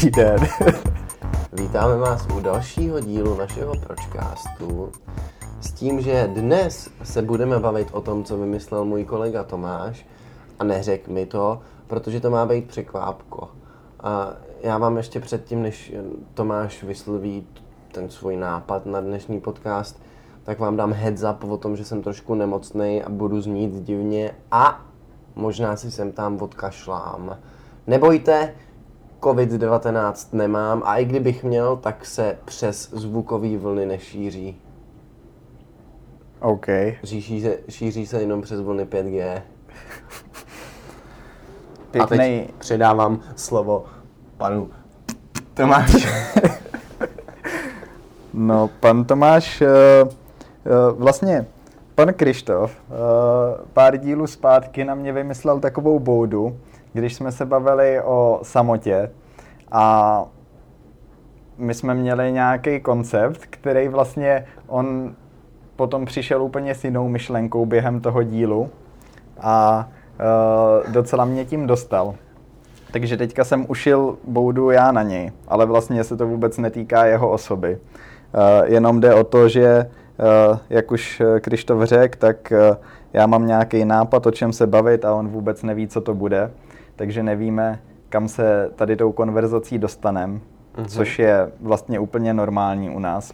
Dobrý den. Vítáme vás u dalšího dílu našeho Pročkástu s tím, že dnes se budeme bavit o tom, co vymyslel můj kolega Tomáš a neřek mi to, protože to má být překvápko. A já vám ještě předtím, než Tomáš vysloví ten svůj nápad na dnešní podcast, tak vám dám heads up o tom, že jsem trošku nemocný a budu znít divně a možná si sem tam odkašlám. Nebojte, COVID-19 nemám a i kdybych měl, tak se přes zvukové vlny nešíří. OK. Šíří se, šíří se jenom přes vlny 5G. Pěkný. A teď předávám slovo panu Tomáši. No, pan Tomáš, uh, uh, vlastně pan Krištof uh, pár dílů zpátky na mě vymyslel takovou boudu, když jsme se bavili o samotě a my jsme měli nějaký koncept, který vlastně on potom přišel úplně s jinou myšlenkou během toho dílu a uh, docela mě tím dostal. Takže teďka jsem ušil boudu já na něj, ale vlastně se to vůbec netýká jeho osoby. Uh, jenom jde o to, že uh, jak už Krištof řekl, tak uh, já mám nějaký nápad, o čem se bavit a on vůbec neví, co to bude. Takže nevíme, kam se tady tou konverzací dostaneme, uh-huh. což je vlastně úplně normální u nás.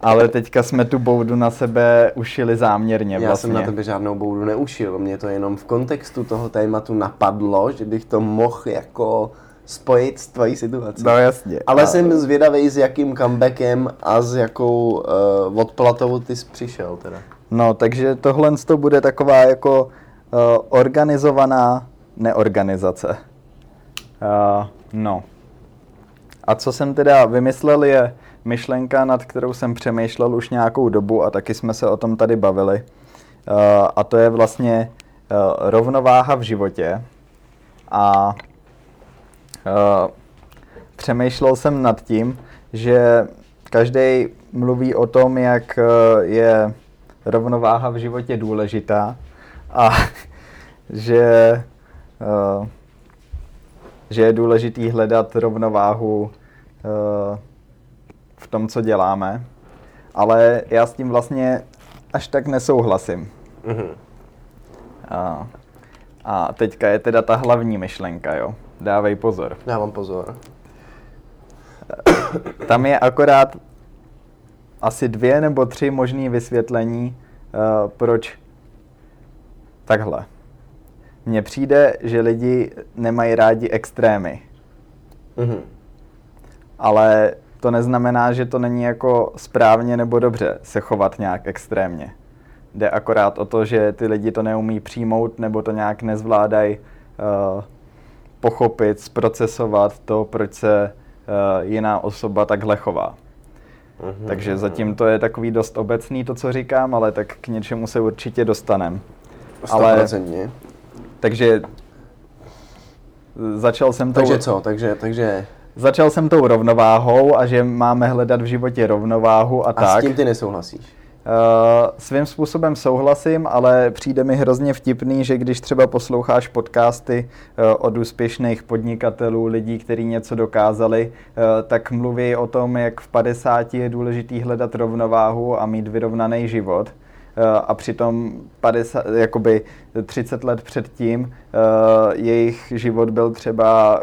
Ale teďka jsme tu boudu na sebe ušili záměrně Já vlastně. jsem na tebe žádnou boudu neušil, mě to jenom v kontextu toho tématu napadlo, že bych to mohl jako spojit s tvojí situací. No jasně. Ale A- jsem zvědavý, s jakým comebackem a s jakou uh, odplatou ty jsi přišel teda. No, takže tohle to bude taková jako organizovaná neorganizace. Uh, no. A co jsem teda vymyslel je myšlenka, nad kterou jsem přemýšlel už nějakou dobu a taky jsme se o tom tady bavili. Uh, a to je vlastně uh, rovnováha v životě. A uh, přemýšlel jsem nad tím, že každý mluví o tom, jak je rovnováha v životě důležitá a že, uh, že je důležitý hledat rovnováhu uh, v tom, co děláme. Ale já s tím vlastně až tak nesouhlasím. Mhm. A, a teďka je teda ta hlavní myšlenka, jo. Dávej pozor. Dávám pozor. Tam je akorát asi dvě nebo tři možné vysvětlení, uh, proč takhle. Mně přijde, že lidi nemají rádi extrémy, Mhm. ale to neznamená, že to není jako správně nebo dobře se chovat nějak extrémně. Jde akorát o to, že ty lidi to neumí přijmout nebo to nějak nezvládají uh, pochopit, zprocesovat to, proč se uh, jiná osoba takhle chová. Mhm. Takže zatím to je takový dost obecný to, co říkám, ale tak k něčemu se určitě dostanem. Ale, 100%. takže začal jsem tou, Takže co? Takže, takže začal jsem tou rovnováhou a že máme hledat v životě rovnováhu a, a tak. s tím ty nesouhlasíš? Uh, svým způsobem souhlasím, ale přijde mi hrozně vtipný, že když třeba posloucháš podcasty uh, od úspěšných podnikatelů, lidí, kteří něco dokázali, uh, tak mluví o tom, jak v 50 je důležitý hledat rovnováhu a mít vyrovnaný život. Uh, a přitom 50, jakoby 30 let předtím uh, jejich život byl třeba,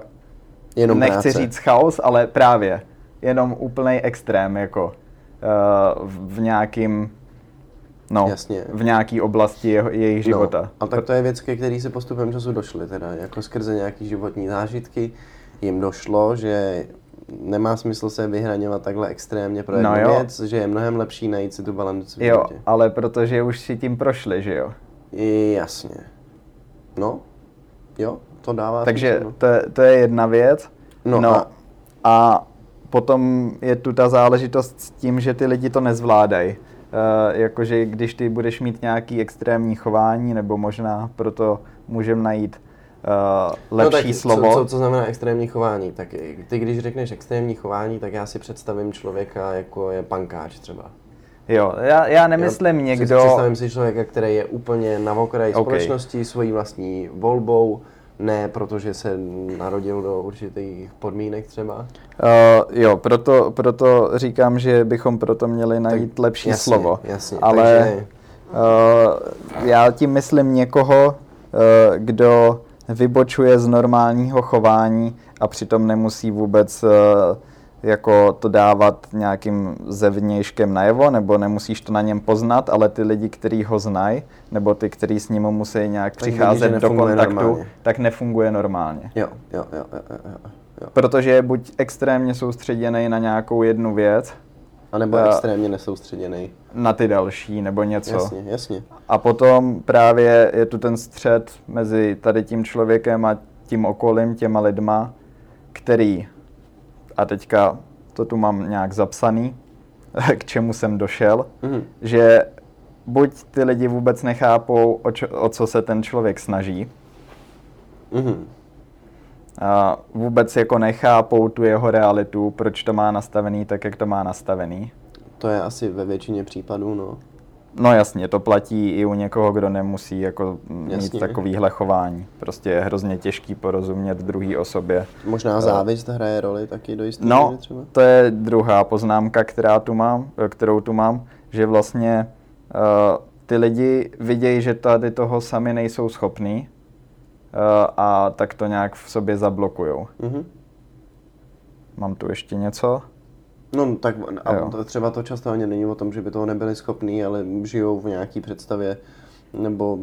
Jenom nechci práce. říct chaos, ale právě jenom úplný extrém, jako uh, v, nějakým, no, Jasně. v nějaký oblasti jeho, jejich života. No, a tak to je věc, ke který se postupem času došli, teda jako skrze nějaký životní zážitky jim došlo, že nemá smysl se vyhraňovat takhle extrémně pro jednu No jo. věc, že je mnohem lepší najít si tu balanci Jo, životě. ale protože už si tím prošli, že jo. I jasně. No, jo, to dává Takže smysl, no. to, je- to je jedna věc. No no a- a potom je tu ta záležitost s tím, že ty lidi to nezvládají. Uh, jakože když ty budeš mít nějaký extrémní chování, nebo možná proto můžeme najít uh, lepší no, tak slovo. Co, co, co znamená extrémní chování? Tak ty, když řekneš extrémní chování, tak já si představím člověka, jako je pankáč třeba. Jo, já, já nemyslím Jo, někdo... Představím si člověka, který je úplně na okraji OK. společnosti, svojí vlastní volbou, ne protože se narodil do určitých podmínek třeba? Uh, jo, proto, proto říkám, že bychom proto měli najít tak, lepší jasně, slovo. Jasně, Ale takže... uh, já tím myslím někoho, uh, kdo vybočuje z normálního chování a přitom nemusí vůbec uh, jako to dávat nějakým zevnějškem najevo, nebo nemusíš to na něm poznat, ale ty lidi, kteří ho znají, nebo ty, kteří s ním musí nějak tak přicházet vidí, do kontaktu, normálně. tak nefunguje normálně. Jo, jo, jo, jo, jo, jo. Protože je buď extrémně soustředěný na nějakou jednu věc, a nebo a extrémně nesoustředěný. Na ty další, nebo něco. Jasně, jasně. A potom právě je tu ten střed mezi tady tím člověkem a tím okolím, těma lidma, který a teďka to tu mám nějak zapsaný, k čemu jsem došel, mm-hmm. že buď ty lidi vůbec nechápou, o, čo, o co se ten člověk snaží, mm-hmm. A vůbec jako nechápou tu jeho realitu, proč to má nastavený tak, jak to má nastavený. To je asi ve většině případů, no. No jasně, to platí i u někoho, kdo nemusí jako jasně. mít takovýhle chování. Prostě je hrozně těžký porozumět druhé osobě. Možná závist hraje roli taky do jisté No, třeba? to je druhá poznámka, která tu mám, kterou tu mám, že vlastně uh, ty lidi vidějí, že tady toho sami nejsou schopní a tak to nějak v sobě zablokujou. Mm-hmm. Mám tu ještě něco? No tak a to, třeba to často ani není o tom, že by toho nebyli schopní, ale žijou v nějaký představě nebo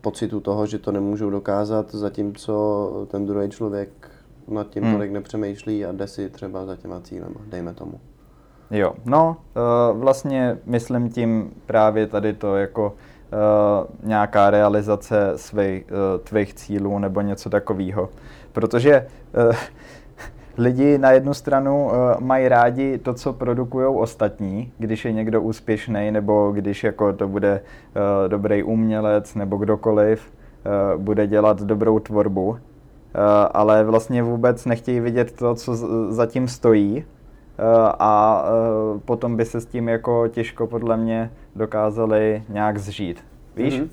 pocitu toho, že to nemůžou dokázat, zatímco ten druhý člověk nad tím hmm. tolik nepřemýšlí a jde si třeba za těma cílema, dejme tomu. Jo, no uh, vlastně myslím tím právě tady to jako nějaká realizace svých, uh, tvých cílů nebo něco takového. Protože uh, lidi na jednu stranu uh, mají rádi to, co produkují ostatní, když je někdo úspěšný, nebo když jako to bude uh, dobrý umělec, nebo kdokoliv uh, bude dělat dobrou tvorbu, uh, ale vlastně vůbec nechtějí vidět to, co zatím stojí, a uh, potom by se s tím jako těžko podle mě dokázali nějak zžít. Víš? Mm-hmm.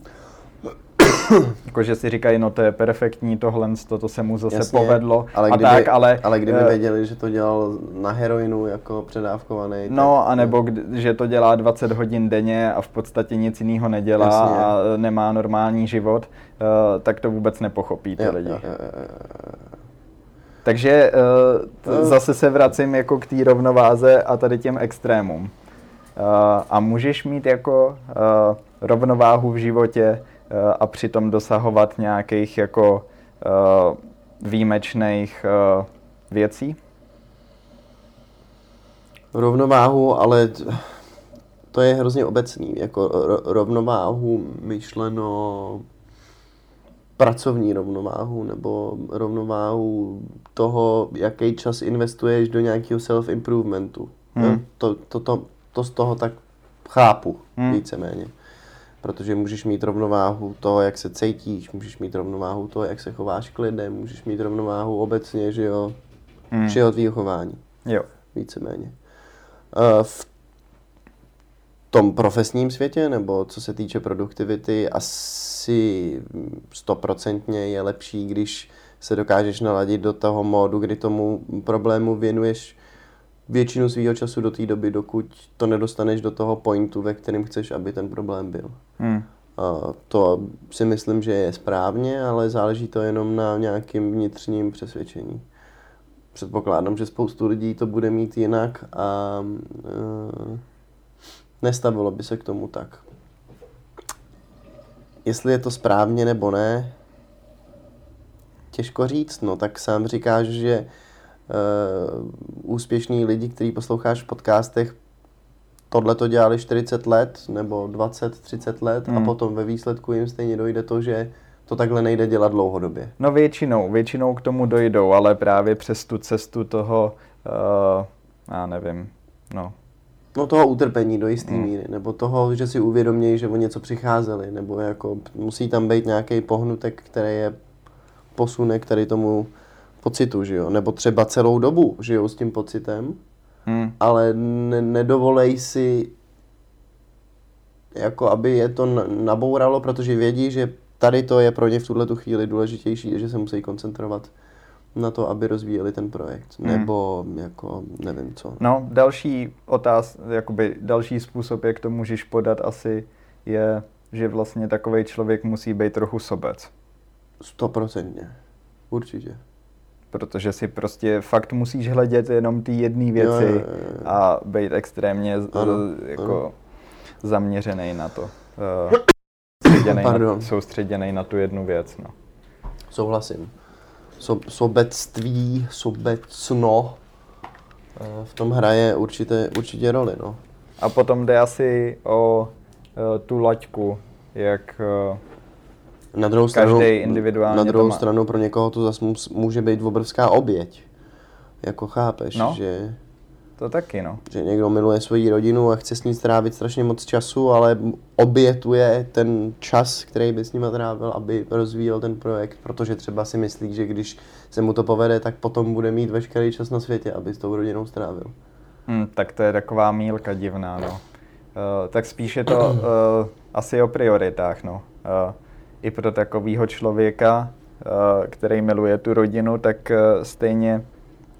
jako, že si říkají, no to je perfektní, tohle, to, to se mu zase Jasně, povedlo ale kdyby, a tak, ale... Ale kdyby uh, věděli, že to dělal na heroinu jako předávkovaný. No, tak, anebo kdy, že to dělá 20 hodin denně a v podstatě nic jiného nedělá Jasně. a nemá normální život, tak to vůbec nepochopí ty jo, lidi. Jo, jo, jo, jo. Takže uh, zase se vracím jako k té rovnováze a tady těm extrémům. Uh, a můžeš mít jako uh, rovnováhu v životě, Eh, a přitom dosahovat nějakých jako uh, výjimečných uh, věcí? Rovnováhu, ale to je hrozně obecný. Jako rovnováhu myšleno pracovní rovnováhu nebo rovnováhu toho, jaký čas investuješ do nějakého self-improvementu. Hmm. To, to, to, to z toho tak chápu hmm. víceméně protože můžeš mít rovnováhu toho, jak se cítíš, můžeš mít rovnováhu toho, jak se chováš k lidem, můžeš mít rovnováhu obecně, že jo, hmm. všeho tvýho chování. Jo. Víceméně. Uh, v tom profesním světě, nebo co se týče produktivity, asi stoprocentně je lepší, když se dokážeš naladit do toho módu, kdy tomu problému věnuješ většinu svého času do té doby, dokud to nedostaneš do toho pointu, ve kterém chceš, aby ten problém byl. Hmm. A to si myslím, že je správně, ale záleží to jenom na nějakém vnitřním přesvědčení. Předpokládám, že spoustu lidí to bude mít jinak a uh, nestavilo by se k tomu tak. Jestli je to správně nebo ne, těžko říct, no tak sám říkáš, že uh, úspěšní lidi, který posloucháš v podcastech, tohle to dělali 40 let nebo 20, 30 let hmm. a potom ve výsledku jim stejně dojde to, že to takhle nejde dělat dlouhodobě. No většinou, většinou k tomu dojdou, ale právě přes tu cestu toho, uh, já nevím, no. No toho utrpení do jisté hmm. míry, nebo toho, že si uvědomějí, že o něco přicházeli, nebo jako musí tam být nějaký pohnutek, který je posune, který tomu pocitu, že jo? Nebo třeba celou dobu žijou s tím pocitem, hmm. ale ne- nedovolej si jako aby je to nabouralo, protože vědí, že tady to je pro ně v tuhle tu chvíli důležitější, že se musí koncentrovat na to, aby rozvíjeli ten projekt, Hmm. nebo jako nevím co. No, další otáz, jakoby další způsob, jak to můžeš podat asi, je, že vlastně takový člověk musí být trochu sobec. Stoprocentně. Určitě. Protože si prostě fakt musíš hledět jenom ty jedné věci Jo, jo, jo, jo. a být extrémně z- Ano, jako ano. zaměřený na to. Uh, soustředěnej, na, Pardon. soustředěnej na tu jednu věc. No. Souhlasím. So, sobectví, sobecno v tom hraje určitě, určitě roli, no. A potom jde asi o uh, tu laťku, jak uh, Na druhou stranu, individuálně na druhou má. stranu pro někoho to zase může být obrovská oběť. Jako chápeš, No. že, to taky, no. že někdo miluje svoji rodinu a chce s ní strávit strašně moc času, ale obětuje ten čas, který by s nima trávil, aby rozvíjel ten projekt, protože třeba si myslí, že když se mu to povede, tak potom bude mít veškerý čas na světě, aby s tou rodinou strávil. Hm, tak to je taková mílka divná, no. Uh, tak spíš je to uh, asi o prioritách, no. Uh, I pro takového člověka, uh, který miluje tu rodinu, tak uh, stejně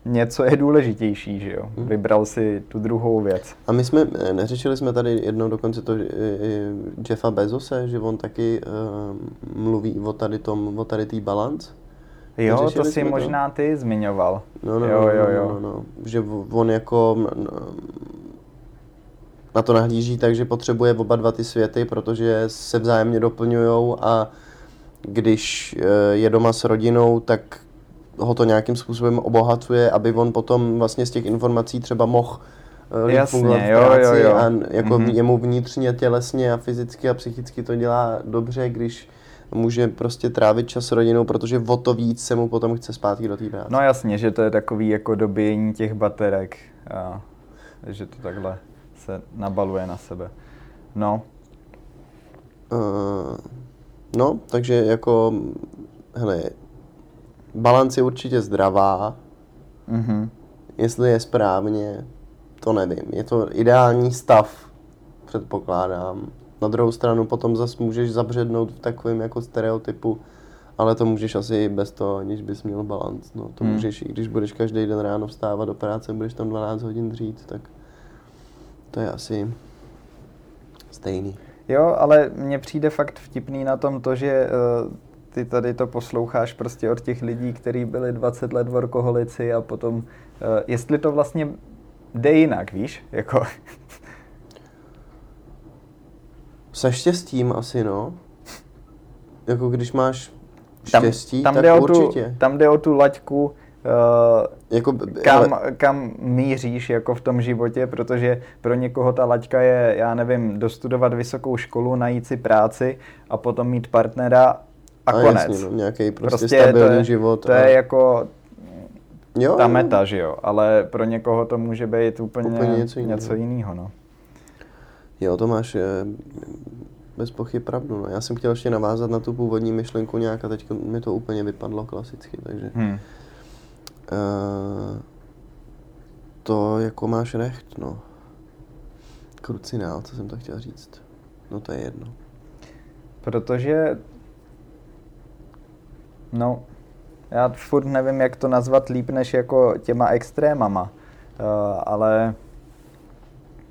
něco je důležitější, že jo. Vybral si tu druhou věc. A my jsme, eh, neřešili jsme tady jednou dokonce to eh, eh, Jeffa Bezose, že on taky uh, mluví o tady tom, o tady tý balans. Jo, to Neřešili si to? možná ty zmiňoval. No, no, jo, no, jo, no, jo. No, no, že v- on jako na to nahlíží tak, že potřebuje oba dva ty světy, protože se vzájemně doplňují a když je doma s rodinou, tak ho to nějakým způsobem obohacuje, aby on potom vlastně z těch informací třeba mohl eh, líp Jasně, fungovat v jo, práci jo, jo. a jako Mhm. jemu vnitřně, tělesně a fyzicky a psychicky to dělá dobře, když může prostě trávit čas s rodinou, protože o to víc se mu potom chce zpátky do té práce. No jasně, že to je takový jako dobíjení těch baterek. A, že to takhle se nabaluje na sebe. No, Uh, no, takže jako, hele, balans je určitě zdravá, mhm. jestli je správně, to nevím. Je to ideální stav, předpokládám. Na druhou stranu potom zas můžeš zabřednout v takovém jako stereotypu, ale to můžeš asi i bez toho, aniž bys měl balans. No, to Hmm. můžeš, i když budeš každý den ráno vstávat do práce, budeš tam 12 hodin dřít, tak to je asi stejný. Jo, ale mně přijde fakt vtipný na tom to, že uh, ty tady to posloucháš prostě od těch lidí, kteří byli 20 let workoholici a potom, uh, jestli to vlastně jde jinak, víš, jako, Se štěstím asi, no. Jako když máš tam, štěstí, tam, tak jde o tu, určitě. tam jde o tu laťku, uh, Jako, kam, hele, kam míříš jako v tom životě, protože pro někoho ta laťka je, já nevím, dostudovat vysokou školu, najít si práci a potom mít partnera a, a konec. Jasně, no, nějaký prostě, Prostě stabilní to je, život. To a... je jako jo, ta jo. meta, že jo, ale pro někoho to může být úplně, Úplně něco jiného. něco jiného, no. Jo, to máš eh, bez pochyb pravdu. No. Já jsem chtěl ještě navázat na tu původní myšlenku nějak a teď mi to úplně vypadlo klasicky, takže Hm. uh, to jako máš recht, no. Krucinál, co jsem to chtěl říct. No to je jedno. Protože, no, já furt nevím, jak to nazvat líp, než jako těma extrémama, uh, ale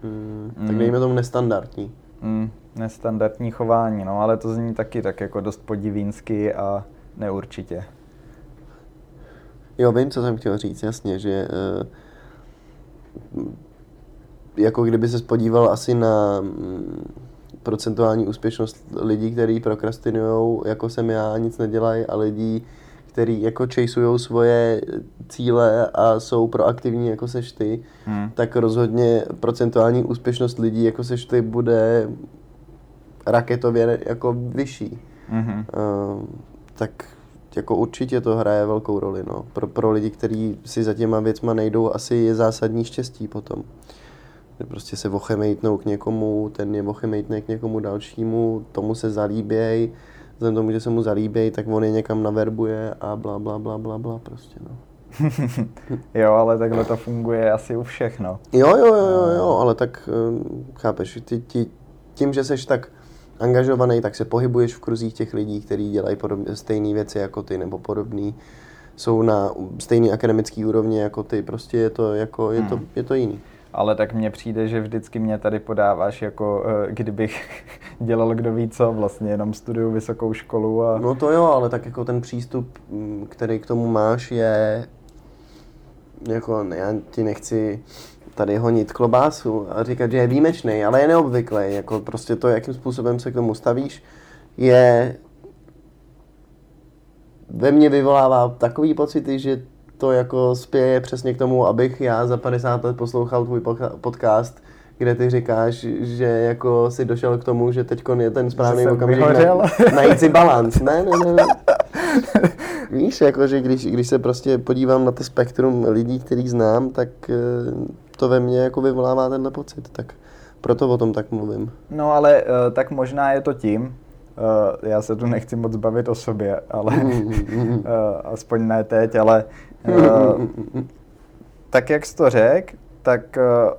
Mm, Mm. tak dejme tomu nestandardní. mm, nestandardní chování, no, ale to zní taky tak jako dost podivínsky a neurčitě. Jo, vím, co jsem chtěl říct, jasně, že uh, jako kdyby se podíval asi na mm, procentuální úspěšnost lidí, kteří prokrastinují, jako jsem já, a nic nedělají, a lidí, kteří jako chaseují svoje cíle a jsou proaktivní, jako seš ty, Hm. tak rozhodně procentuální úspěšnost lidí, jako seš ty, bude raketově jako vyšší. Mhm. Uh, tak jako určitě to hraje velkou roli. No. Pro, pro lidi, kteří si za těma věcma nejdou, asi je zásadní štěstí potom. Že prostě se ochemejtnou k někomu, ten je ochemejtne k někomu dalšímu, tomu se zalíběj, vzhledem tomu, že se mu zalíběj, tak on je někam naverbuje a bla bla bla bla bla prostě no. jo, ale takhle to funguje asi u všech, no. Jo, jo, jo, jo, jo, ale tak chápeš, ty, ty, tím, že seš tak angažovaný, tak se pohybuješ v kruzích těch lidí, kteří dělají podobně, stejné věci jako ty nebo podobný, jsou na stejné akademické úrovni jako ty, prostě je to, jako, je to, Hmm. je to jiný. Ale tak mně přijde, že vždycky mě tady podáváš jako eh, kdybych dělal kdo ví co, vlastně jenom studuju vysokou školu a No to jo, ale tak jako ten přístup, mm, který k tomu máš, je jako já ti nechci tady honit klobásu a říkat, že je výjimečný, ale je neobvyklý. Jako prostě to, jakým způsobem se k tomu stavíš, je ve mně vyvolává takový pocity, že to jako spěje přesně k tomu, abych já za 50 let poslouchal tvůj podcast, kde ty říkáš, že jako si došel k tomu, že teď je ten správný okamžik na, najít si balans. Ne, ne, ne. ne. Víš, jako, že když, když se prostě podívám na to spektrum lidí, který znám, tak eh, to ve mně jako vyvolává tenhle pocit. Tak proto o tom tak mluvím. No ale uh, tak možná je to tím, uh, já se tu nechci moc bavit o sobě, ale aspoň ne teď, ale tak jak jsi to řekl, tak uh,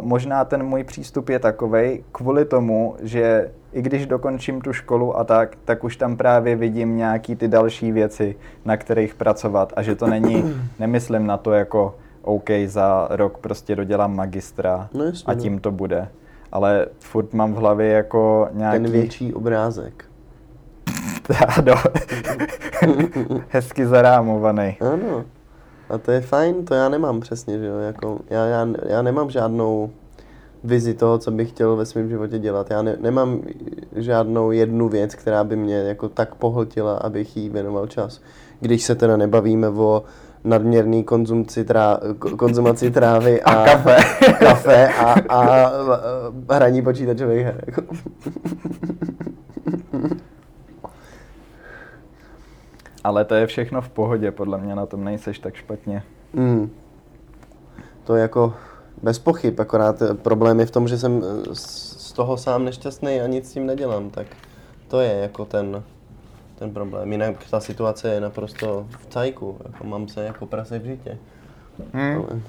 uh, možná ten můj přístup je takovej kvůli tomu, že i když dokončím tu školu a tak, tak už tam právě vidím nějaký ty další věci, na kterých pracovat a že to není, nemyslím na to jako OK, za rok prostě dodělám magistra No jasně, a no. tím to bude. Ale furt mám v hlavě jako nějaký... Ten větší obrázek. No, hezky zarámovaný. Ano. A to je fajn, to já nemám přesně, že jo. Jako, já, já, já nemám žádnou vizi toho, co bych chtěl ve svém životě dělat. Já ne, nemám žádnou jednu věc, která by mě jako tak pohltila, abych jí věnoval čas. Když se teda nebavíme o nadměrný konzumci trá, ko- konzumaci trávy a, A kafe. kafe a, a, a hraní počítačových her. Ale to je všechno v pohodě, podle mě na tom nejseš tak špatně. Mm. To je jako bez pochyb, akorát eh, problém je v tom, že jsem eh, z toho sám nešťastný a nic s tím nedělám, tak to je jako ten, ten problém. Jinak ta situace je naprosto v cajku, jako mám se jako prase v žitě. Hmm. Ale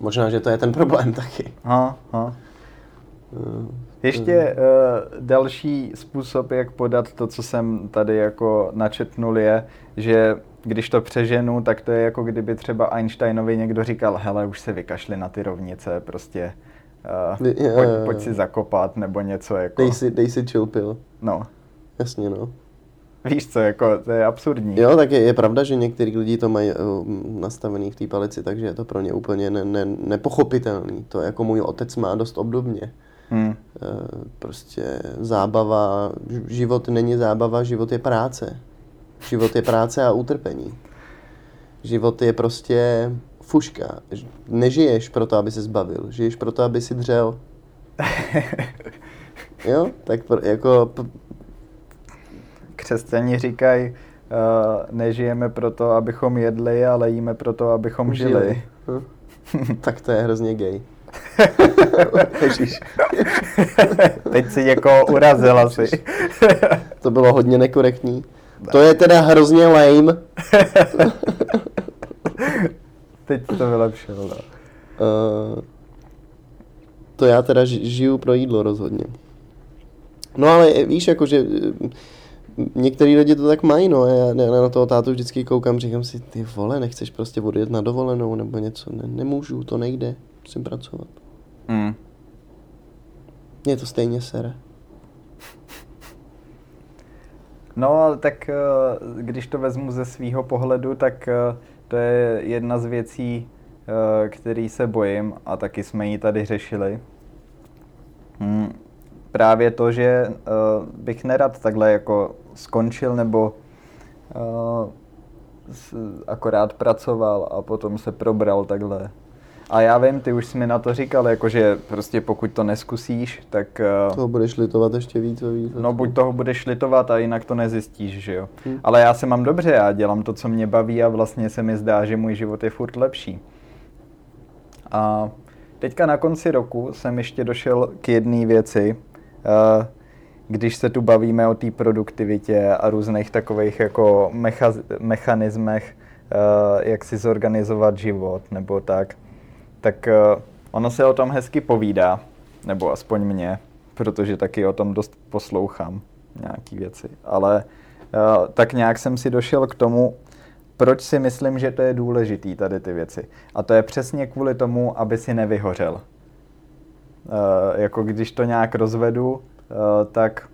možná, že to je ten problém taky. Ha, ha. Eh, Ještě uh, další způsob, jak podat to, co jsem tady jako načetnul, je, že když to přeženu, tak to je jako kdyby třeba Einsteinovi někdo říkal, hele, už se vykašli na ty rovnice, prostě uh, Jo, jo, pojď, jo. pojď si zakopat, nebo něco jako, Dej si, dej si chill pill. no. Jasně, no. Víš co, jako, to je absurdní. Jo, tak je, je pravda, že některý lidi to mají uh, nastavený v té palici, takže je to pro ně úplně ne, ne, nepochopitelný. To jako můj otec má dost obdobně. Hmm. Eh, prostě zábava, život není zábava, život je práce. Život je práce a utrpení. Život je prostě fuška. Nežiješ proto, aby se zbavil, žiješ proto, aby si dřel. Jo, tak pr- jako Křesťani říkají, uh, nežijeme proto, abychom jedli, ale jíme proto, abychom žili. Hm. tak to je hrozně gay. Teď si někoho urazil asi. To bylo hodně nekorektní. To je teda hrozně lame. Teď to vylepšil, no. Uh, to já teda ži- žiju pro jídlo rozhodně. No ale víš, jako že eh, některý lidi to tak mají, no. Já, já na toho tátu vždycky koukám, říkám si, ty vole, nechceš prostě odjet na dovolenou nebo něco. Ne, nemůžu, to nejde, musím pracovat. Mm. Mě to stejně sere. No, ale tak eh, když to vezmu ze svého pohledu, tak eh, to je jedna z věcí, eh, který se bojím a taky jsme ji tady řešili. Hmm. Právě to, že bych nerad takhle jako skončil nebo s- akorát pracoval a potom se probral takhle. A já vím, ty už jsi mi na to říkal, jakože prostě pokud to neskusíš, tak eh, Toho budeš litovat ještě víc a víc. No buď toho budeš litovat a jinak to nezjistíš, že jo. Hm. Ale já se mám dobře, já dělám to, co mě baví a vlastně se mi zdá, že můj život je furt lepší. A teďka na konci roku jsem ještě došel k jedné věci, eh, když se tu bavíme o té produktivitě a různých takových jako mecha- mechanismech, eh, jak si zorganizovat život nebo tak, tak eh, ono se o tom hezky povídá, nebo aspoň mě. protože taky o tom dost poslouchám nějaký věci. Ale uh, tak nějak jsem si došel k tomu, proč si myslím, že to je důležitý, tady ty věci. A to je přesně kvůli tomu, aby si nevyhořel. Uh, jako když to nějak rozvedu, uh, tak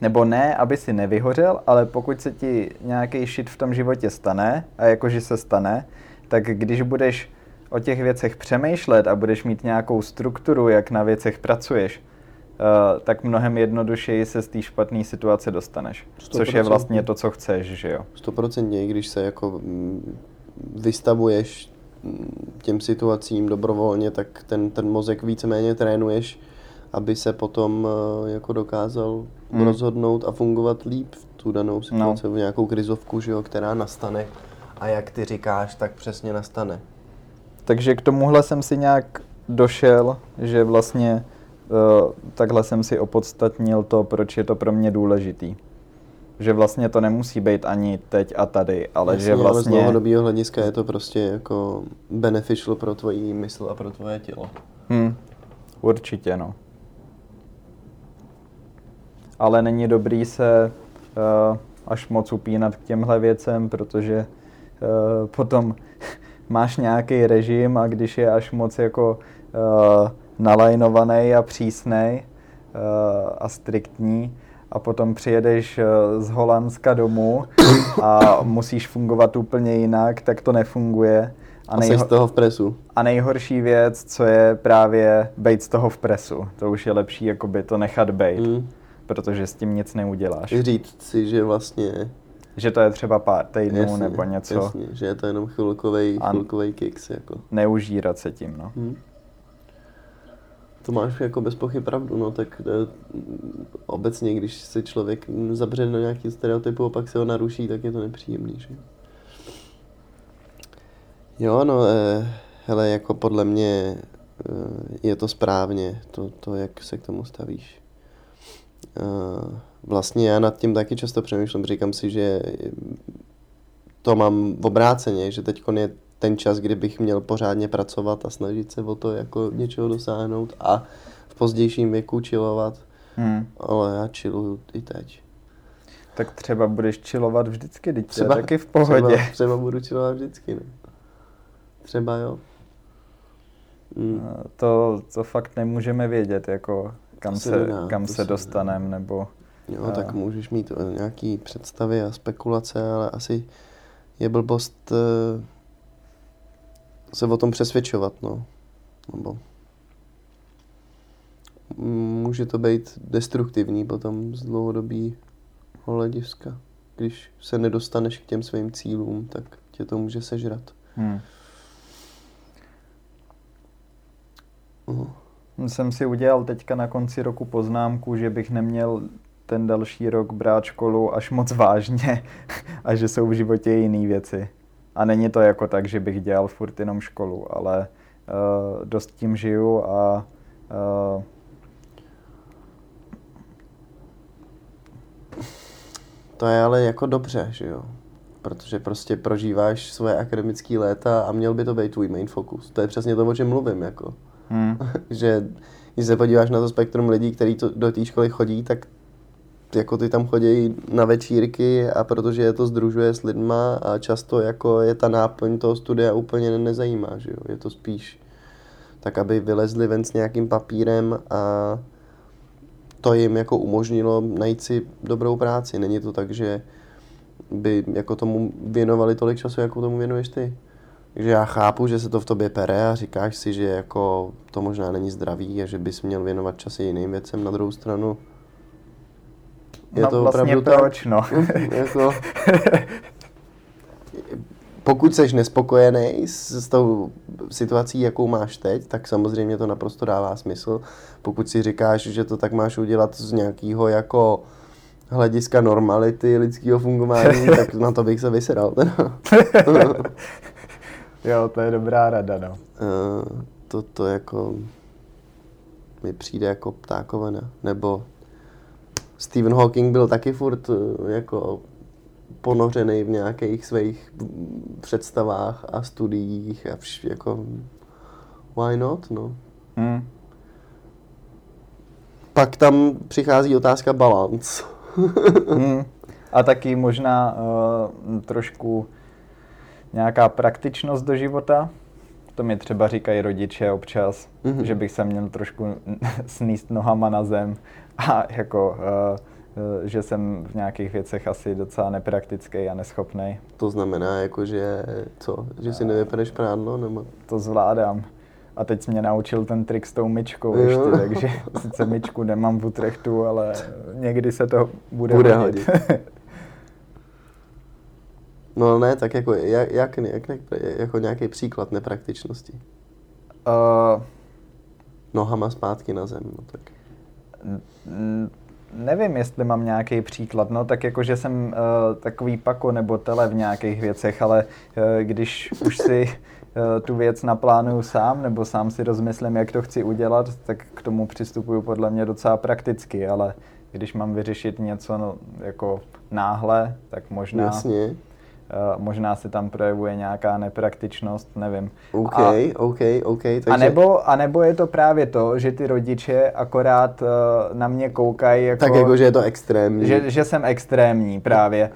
nebo ne, aby si nevyhořel, ale pokud se ti nějaký shit v tom životě stane, a jakože se stane, tak když budeš o těch věcech přemýšlet a budeš mít nějakou strukturu, jak na věcech pracuješ, uh, tak mnohem jednodušeji se z té špatné situace dostaneš. 100%. Což je vlastně to, co chceš, že jo? Stoprocentně, když se jako mm, vystavuješ mm, těm situacím dobrovolně, tak ten, ten mozek víceméně trénuješ, aby se potom uh, jako dokázal hmm. rozhodnout a fungovat líp v tu danou situaci, no. v nějakou krizovku, že jo, která nastane. A jak ty říkáš, tak přesně nastane. Takže k tomuhle jsem si nějak došel, že vlastně uh, takhle jsem si opodstatnil to, proč je to pro mě důležitý. Že vlastně to nemusí být ani teď a tady, ale Jasně, že vlastně... Ale z dlouhodobého hlediska je to prostě jako beneficial pro tvoji mysl a pro tvoje tělo. Hmm, určitě, no. Ale není dobrý se uh, až moc upínat k těmhle věcem, protože uh, potom máš nějaký režim a když je až moc jako uh, nalajnovaný a přísný uh, a striktní, a potom přijedeš z Holandska domů a musíš fungovat úplně jinak, tak to nefunguje. A, nejho- z toho v presu. A nejhorší věc, co je právě být z toho v presu. To už je lepší jakoby to nechat být, mm. protože s tím nic neuděláš. Říct si, že vlastně že to je třeba pár týdnů jasně, nebo něco. Jasně, že je to jenom chvilkový, chvilkový kicks. Jako. Neužírat se tím, no. Hmm. To máš jako bez pochyb pravdu, no tak to, obecně, když se člověk zabře do nějaký stereotypu a pak se ho naruší, tak je to nepříjemný, že? Jo, no, eh, hele, jako podle mě eh, je to správně, to, to, jak se k tomu stavíš. Eh, vlastně já nad tím taky často přemýšlím, říkám si, že to mám v obráceně, že teď je ten čas, kdy bych měl pořádně pracovat a snažit se o to jako něčeho dosáhnout a v pozdějším věku chillovat, hmm. ale já chilluju i teď. Tak třeba budeš chillovat vždycky, teď třeba, taky v pohodě. Třeba, třeba budu chillovat vždycky, ne? Třeba jo. Hmm. To, to fakt nemůžeme vědět, jako kam se, nedá, kam se dostaneme, nebo... Jo, a... tak můžeš mít eh, nějaký představy a spekulace, ale asi je blbost uh, se o tom přesvědčovat, no. Nebo může to být destruktivní potom z dlouhodobého hlediska. Když se nedostaneš k těm svým cílům, tak tě to může sežrat. Hmm. Uh. Jsem si udělal teďka na konci roku poznámku, že bych neměl ten další rok brát školu až moc vážně a že jsou v životě jiné věci. A není to jako tak, že bych dělal furt jenom školu, ale uh, dost tím žiju a uh, To je ale jako dobře, že jo? Protože prostě prožíváš svoje akademické léta a měl by to být tvůj main focus. To je přesně to, o čem mluvím, jako. Hmm. že když se podíváš na to spektrum lidí, kteří do té školy chodí, tak jako ty tam chodí na večírky a protože je to združuje s lidma a často jako je ta náplň toho studia úplně nezajímá, že jo? Je to spíš tak, aby vylezli ven s nějakým papírem a to jim jako umožnilo najít si dobrou práci. Není to tak, že by jako tomu věnovali tolik času, jako tomu věnuješ ty. Takže já chápu, že se to v tobě pere a říkáš si, že jako to možná není zdravý a že bys měl věnovat časy jiným věcem. Na druhou stranu je no, to vlastně opravdu proč, tak, no. jako, pokud jsi nespokojený s, s tou situací, jakou máš teď, tak samozřejmě to naprosto dává smysl. Pokud si říkáš, že to tak máš udělat z nějakého jako hlediska normality lidského fungování, tak na to bych se vysedal. jo, to je dobrá rada, no. Uh, to, to jako mi přijde jako ptákovina, nebo Stephen Hawking byl taky furt eh, jako ponořený v nějakých svých představách a studiích a vš, jako why not, no. Hmm. pak tam přichází otázka balans. hmm. A taky možná uh, trošku nějaká praktičnost do života. To mi třeba říkají rodiče občas, mm-hmm. že bych se měl trošku sníst nohama na zem a jako, uh, že jsem v nějakých věcech asi docela nepraktický a neschopný. To znamená jako, že co? Že si nevypereš prádlo? Nebo? To zvládám. A teď jsi mě naučil ten trik s tou myčkou jo. ještě, takže sice myčku nemám v Utrechtu, ale někdy se to bude, bude hodit. hodit. no ne, tak jako, jak, jak, jak ne, jako nějaký příklad nepraktičnosti. Uh, Nohama zpátky na zem, no tak. Nevím, jestli mám nějaký příklad, no tak jako, že jsem uh, takový pako nebo tele v nějakých věcech, ale uh, když už si Eh, tu věc naplánuju sám, nebo sám si rozmyslím, jak to chci udělat, tak k tomu přistupuju podle mě docela prakticky, ale když mám vyřešit něco no, jako náhle, tak možná... Jasně. Uh, možná se tam projevuje nějaká nepraktičnost, nevím. OK, a, OK, OK. Takže... A, nebo, a nebo je to právě to, že ty rodiče akorát uh, na mě koukají jako... Tak jako, že je to extrémní. Že, že jsem extrémní právě.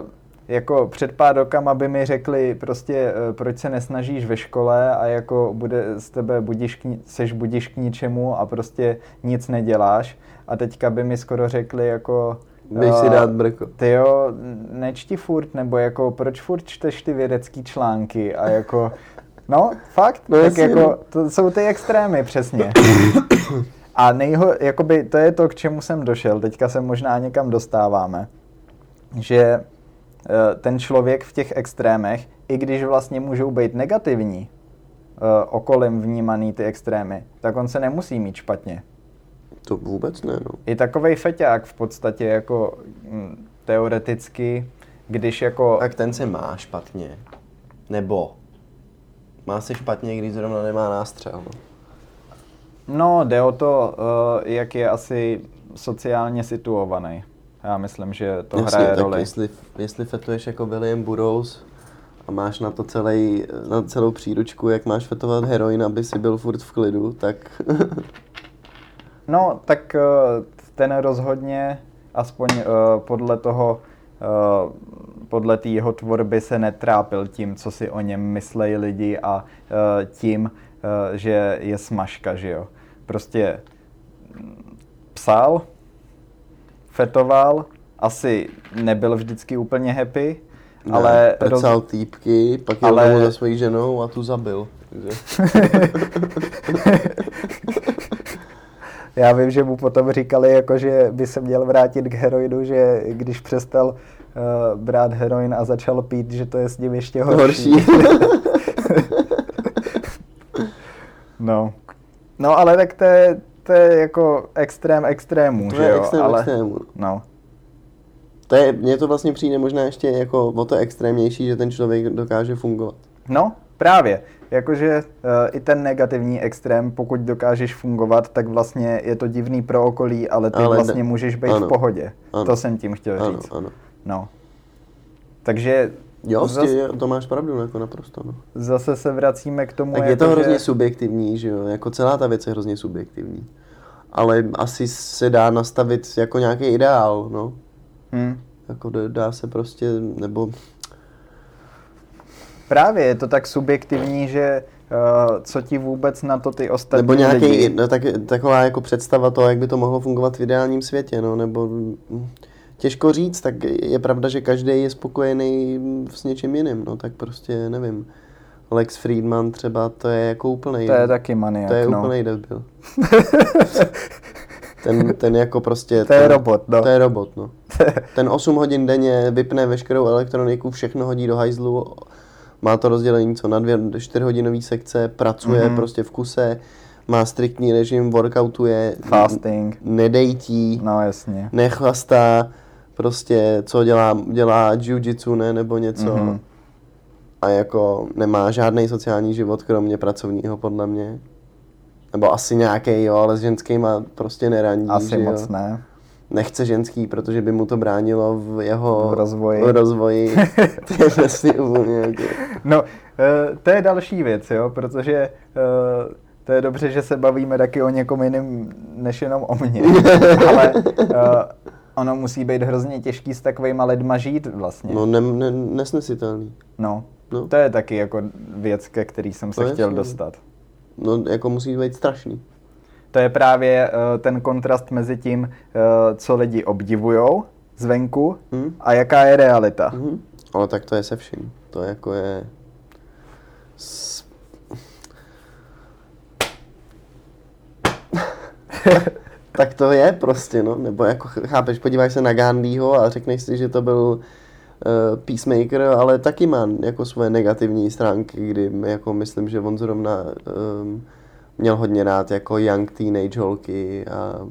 Uh, jako před pár rokama by mi řekli prostě, eh, proč se nesnažíš ve škole a jako bude z tebe budíš k, seš budíš k ničemu a prostě nic neděláš. A teďka by mi skoro řekli jako... Běž si dát brko. Ty jo, nečti furt, nebo jako proč furt čteš ty vědecký články a jako... No, fakt, no, tak jako, no. to jsou ty extrémy, přesně. A nejho, jakoby, to je to, k čemu jsem došel, teďka se možná někam dostáváme, že Eh, ten člověk v těch extrémech, i když vlastně můžou být negativní, eh, okolím vnímaný ty extrémy, tak on se nemusí mít špatně. To vůbec ne, no. I takovej feťák v podstatě jako hm, teoreticky, když jako... Tak ten se má špatně. Nebo má se špatně, když zrovna nemá nástřel. No, no jde o to, uh, jak je asi sociálně situovaný. Já myslím, že to Jasně, hraje tak roli. Jestli, jestli fetuješ jako William Burroughs a máš na to celý, na celou příručku, jak máš fetovat heroin, aby si byl furt v klidu, tak... no, tak eh, ten rozhodně, aspoň uh, podle toho, uh, podle té jeho tvorby se netrápil tím, co si o něm myslejí lidi a tím, že je smažka, že jo. Prostě psal, fetoval, asi nebyl vždycky úplně happy, ne, ale... Pecal roz... týpky, pak jel ale... za svojí ženou a tu zabil. Já vím, že mu potom říkali, jako, že by se měl vrátit k heroinu, že když přestal uh, brát heroin a začal pít, že to je s ním ještě horší. horší. no. No ale tak to je, to je jako extrém extrémů, to že je jo? Extrém ale, extrémů. No. To je, mně to vlastně přijde možná ještě jako o to extrémnější, že ten člověk dokáže fungovat. No, právě. Jakože uh, i ten negativní extrém, pokud dokážeš fungovat, tak vlastně je to divný pro okolí, ale ty ale vlastně ne, můžeš být ano, v pohodě. Ano, to jsem tím chtěl ano, říct. Ano. No. Takže... Jo, zas... tě, to máš pravdu, jako naprosto. No. Zase se vracíme k tomu, tak jako, je to hrozně že... subjektivní, že jo, jako celá ta věc je hrozně subjektivní. Ale asi se dá nastavit jako nějaký ideál, no. Hmm. Jako dá se prostě, nebo... Právě je to tak subjektivní, že uh, co ti vůbec na to ty ostatní Nebo nějaký, lidi... no, tak, taková jako představa toho, jak by to mohlo fungovat v ideálním světě, no, nebo hm, těžko říct, tak je pravda, že každý je spokojený s něčím jiným, no, tak prostě nevím. Lex Friedman třeba, to je jako úplný. To je taky maniak, To je no. úplný debil. ten, ten jako prostě... To je robot, no. To je robot, no. Ten 8 hodin denně vypne veškerou elektroniku, všechno hodí do hajzlu, má to rozdělení co na dvě, čtyři hodinové sekce, pracuje mm-hmm. prostě v kuse, má striktní režim, workoutuje, fasting, nedejtí, no jasně, nechlastá, prostě co dělá, dělá jiu-jitsu, ne, nebo něco. Mm-hmm. A jako nemá žádný sociální život, kromě pracovního, podle mě. Nebo asi nějaký, jo, ale s ženskýma prostě nerandí. Asi moc jo. ne. Nechce ženský, protože by mu to bránilo v jeho v rozvoji. V rozvoji. to je vlastně úplně jako... No, uh, to je další věc, jo, protože uh, To je dobře, že se bavíme taky o někom jiném, než jenom o mně. Ale uh, ono musí být hrozně těžký s takovýma lidma žít vlastně. No ne, ne, nesnesitelný. No, no, to je taky jako věc, ke který jsem se To je chtěl jasný. dostat. No jako musí být strašný. To je právě uh, ten kontrast mezi tím, uh, co lidi obdivujou zvenku Hm? a jaká je realita. Mhm. Ale tak to je se vším. To jako je... S... tak to je prostě, no. Nebo jako ch- chápeš, podíváš se na Gandhiho a řekneš si, že to byl uh, peacemaker, ale taky má jako svoje negativní stránky, kdy jako myslím, že on zrovna um, měl hodně rád jako young teenage holky a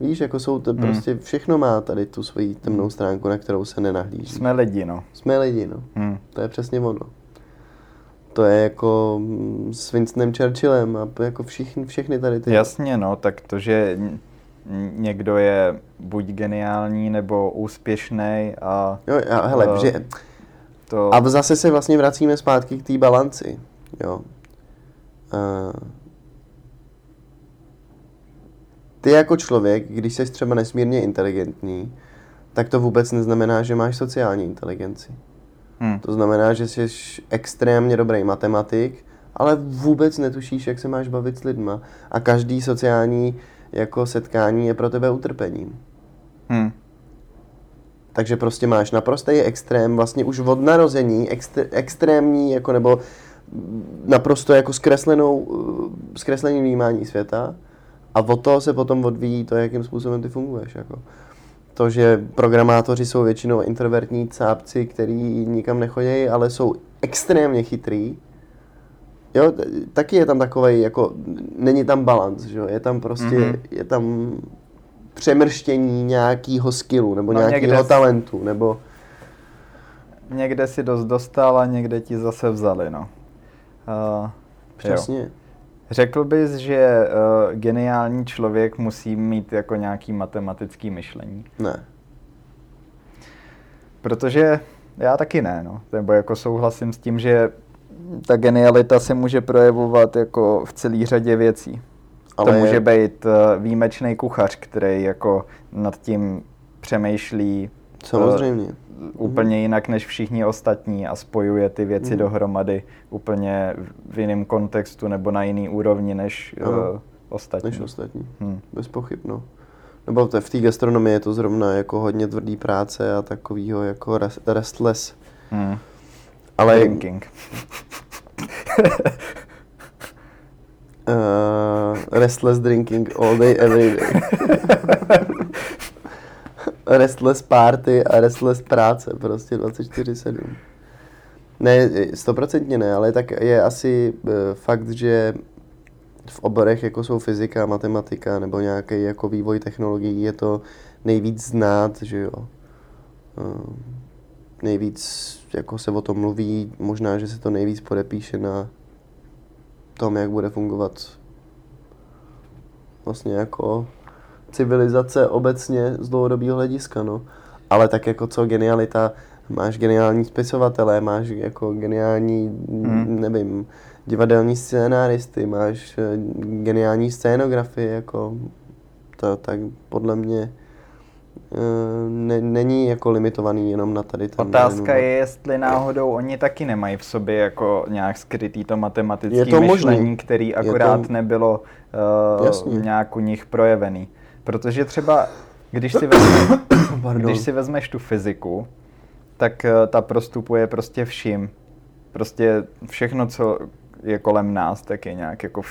víš, jako jsou to Hmm. prostě, všechno má tady tu svoji temnou stránku, na kterou se nenahlíží. Jsme lidi, no. Jsme lidi, no. Hm. To je přesně ono. To je jako mm, s Winstonem Churchillem a jako všichni, všechny tady ty. Jasně, no, tak to, že někdo je buď geniální nebo úspěšný a Jo, a hele, Eh, že, to... a zase se vlastně vracíme zpátky k té balanci. Jo. Uh, ty jako člověk, když jsi třeba nesmírně inteligentní, tak to vůbec neznamená, že máš sociální inteligenci. hm. To znamená, že jsi extrémně dobrý matematik, ale vůbec netušíš, jak se máš bavit s lidma. A každý sociální jako setkání je pro tebe utrpením. Hm. Takže prostě máš naprostý extrém, vlastně už od narození, extr- extrémní, jako nebo naprosto jako zkreslenou, eh, zkreslený vnímání světa a od toho se potom odvíjí to, jakým způsobem ty funguješ. Jako. To, že programátoři jsou většinou introvertní cápci, který nikam nechodí, ale jsou extrémně chytrý. Jo, taky je tam takový, jako, není tam balans, že jo, je tam prostě, Mhm. je tam přemrštění nějakého skillu, nebo No, nějakého talentu, nebo Někde si dost dostal a někde ti zase vzali, no. Uh, přesně. Řekl bys, že uh, geniální člověk musí mít jako nějaký matematický myšlení? Ne. Protože já taky ne, no. Nebo jako souhlasím s tím, že ta genialita se může projevovat jako v celé řadě věcí. Ale to je- může být uh, výjimečný kuchař, který jako nad tím přemýšlí Samozřejmě. Uh, úplně jinak než všichni ostatní a spojuje ty věci Mhm. dohromady úplně v jiném kontextu nebo na jiný úrovni než uh, Ano. ostatní. Než ostatní. Hm. Bez pochyb, no. Nebo v té gastronomii je to zrovna jako hodně tvrdý práce a takovýho jako rest, restless. Hm. Ale Drinking. uh, restless drinking all day, every day. restless party a restless práce, prostě 24-7. Ne, stoprocentně ne, ale tak je asi uh, fakt, že v oborech, jako jsou fyzika, matematika nebo nějaký jako vývoj technologií, je to nejvíc znát, že jo. Uh, nejvíc jako se o tom mluví, možná, že se to nejvíc podepíše na tom, jak bude fungovat vlastně jako civilizace obecně z dlouhodobého hlediska, no. Ale tak jako co genialita, máš geniální spisovatele, máš jako geniální, Hmm. nevím, divadelní scénáristy, máš eh, geniální scénografii, jako to tak podle mě eh, ne, není jako limitovaný jenom na tady ten Otázka jeden je, jestli náhodou oni taky nemají v sobě jako nějak skrytý to matematické to myšlení, možný. který akorát to- nebylo uh, Jasně. nějak u nich projevený. Protože třeba, když si, vezme, když si vezmeš tu fyziku, tak eh, ta prostupuje prostě vším. Prostě všechno, co je kolem nás, tak je nějak jako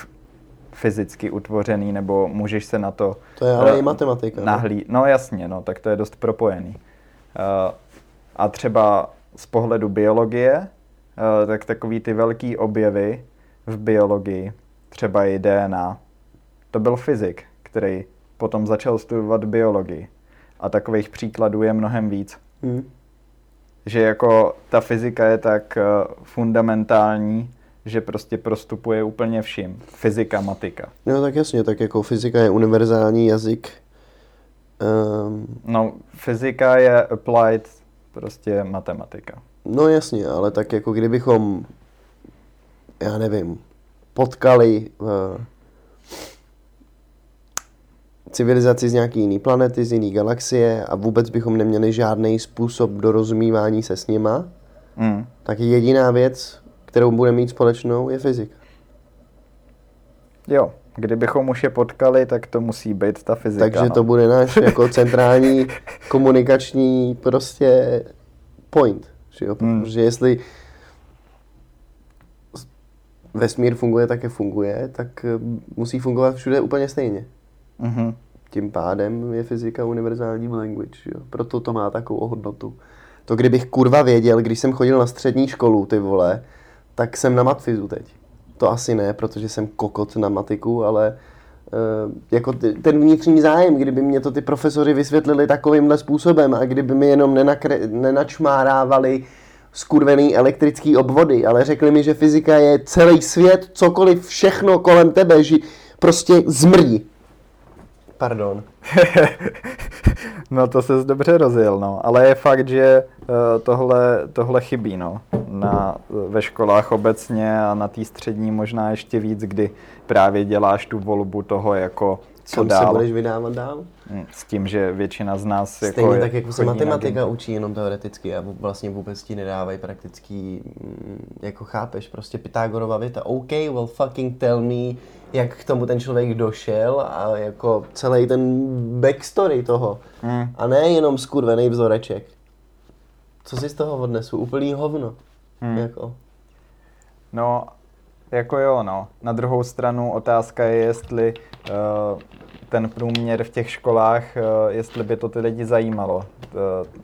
fyzicky utvořený, nebo můžeš se na to To je ale eh, i matematika. no. Nahlí... No jasně, no, tak to je dost propojený. Uh, a třeba z pohledu biologie, uh, tak takový ty velký objevy v biologii, třeba i DNA, to byl fyzik, který potom začal studovat biologii. A takových příkladů je mnohem víc. Hm. Že jako ta fyzika je tak uh, fundamentální, že prostě prostupuje úplně vším. Fyzika, matika. No tak jasně, tak jako fyzika je univerzální jazyk. Um, No, fyzika je applied prostě matematika. no jasně, ale tak jako kdybychom, já nevím, potkali uh, civilizaci z nějaké jiné planety, z jiné galaxie a vůbec bychom neměli žádný způsob dorozumívání se s nima, Mm. tak jediná věc, kterou budeme mít společnou, je fyzika. Jo, kdybychom už je potkali, tak to musí být ta fyzika. Takže no. to bude náš jako centrální komunikační prostě point. Že jo? Hmm. Protože jestli vesmír funguje tak, jak funguje, tak eh, musí fungovat všude úplně stejně. Mhm. Tím pádem je fyzika univerzální language. Jo? Proto to má takovou hodnotu. To kdybych kurva věděl, když jsem chodil na střední školu, ty vole, tak jsem na matfizu teď. To asi ne, protože jsem kokot na matiku, ale uh, jako ten vnitřní zájem, kdyby mě to ty profesoři vysvětlili takovýmhle způsobem a kdyby mi jenom nenakre, nenačmárávali skurvený elektrický obvody, ale řekli mi, že fyzika je celý svět, cokoliv, všechno kolem tebe, že prostě zmrdí. Pardon. No to se dobře rozjel, no. Ale je fakt, že uh, tohle, tohle chybí, no. Na, ve školách obecně a na té střední možná ještě víc, kdy právě děláš tu volbu toho, jako co Kam dál. se budeš vydávat dál? Mm, S tím, že většina z nás Stejně jako tak, jako se matematika učí jenom teoreticky a vlastně vůbec ti nedávají praktický, mm, jako chápeš, prostě Pythagorova věta, OK, well fucking tell me, jak k tomu ten člověk došel a jako celý ten backstory toho. Mm. A ne jenom skurvený vzoreček. Co si z toho odnesu? Úplný hovno. Hmm. Jako. No, jako jo, no. Na druhou stranu otázka je, jestli uh, ten průměr v těch školách, uh, jestli by to ty lidi zajímalo. Uh,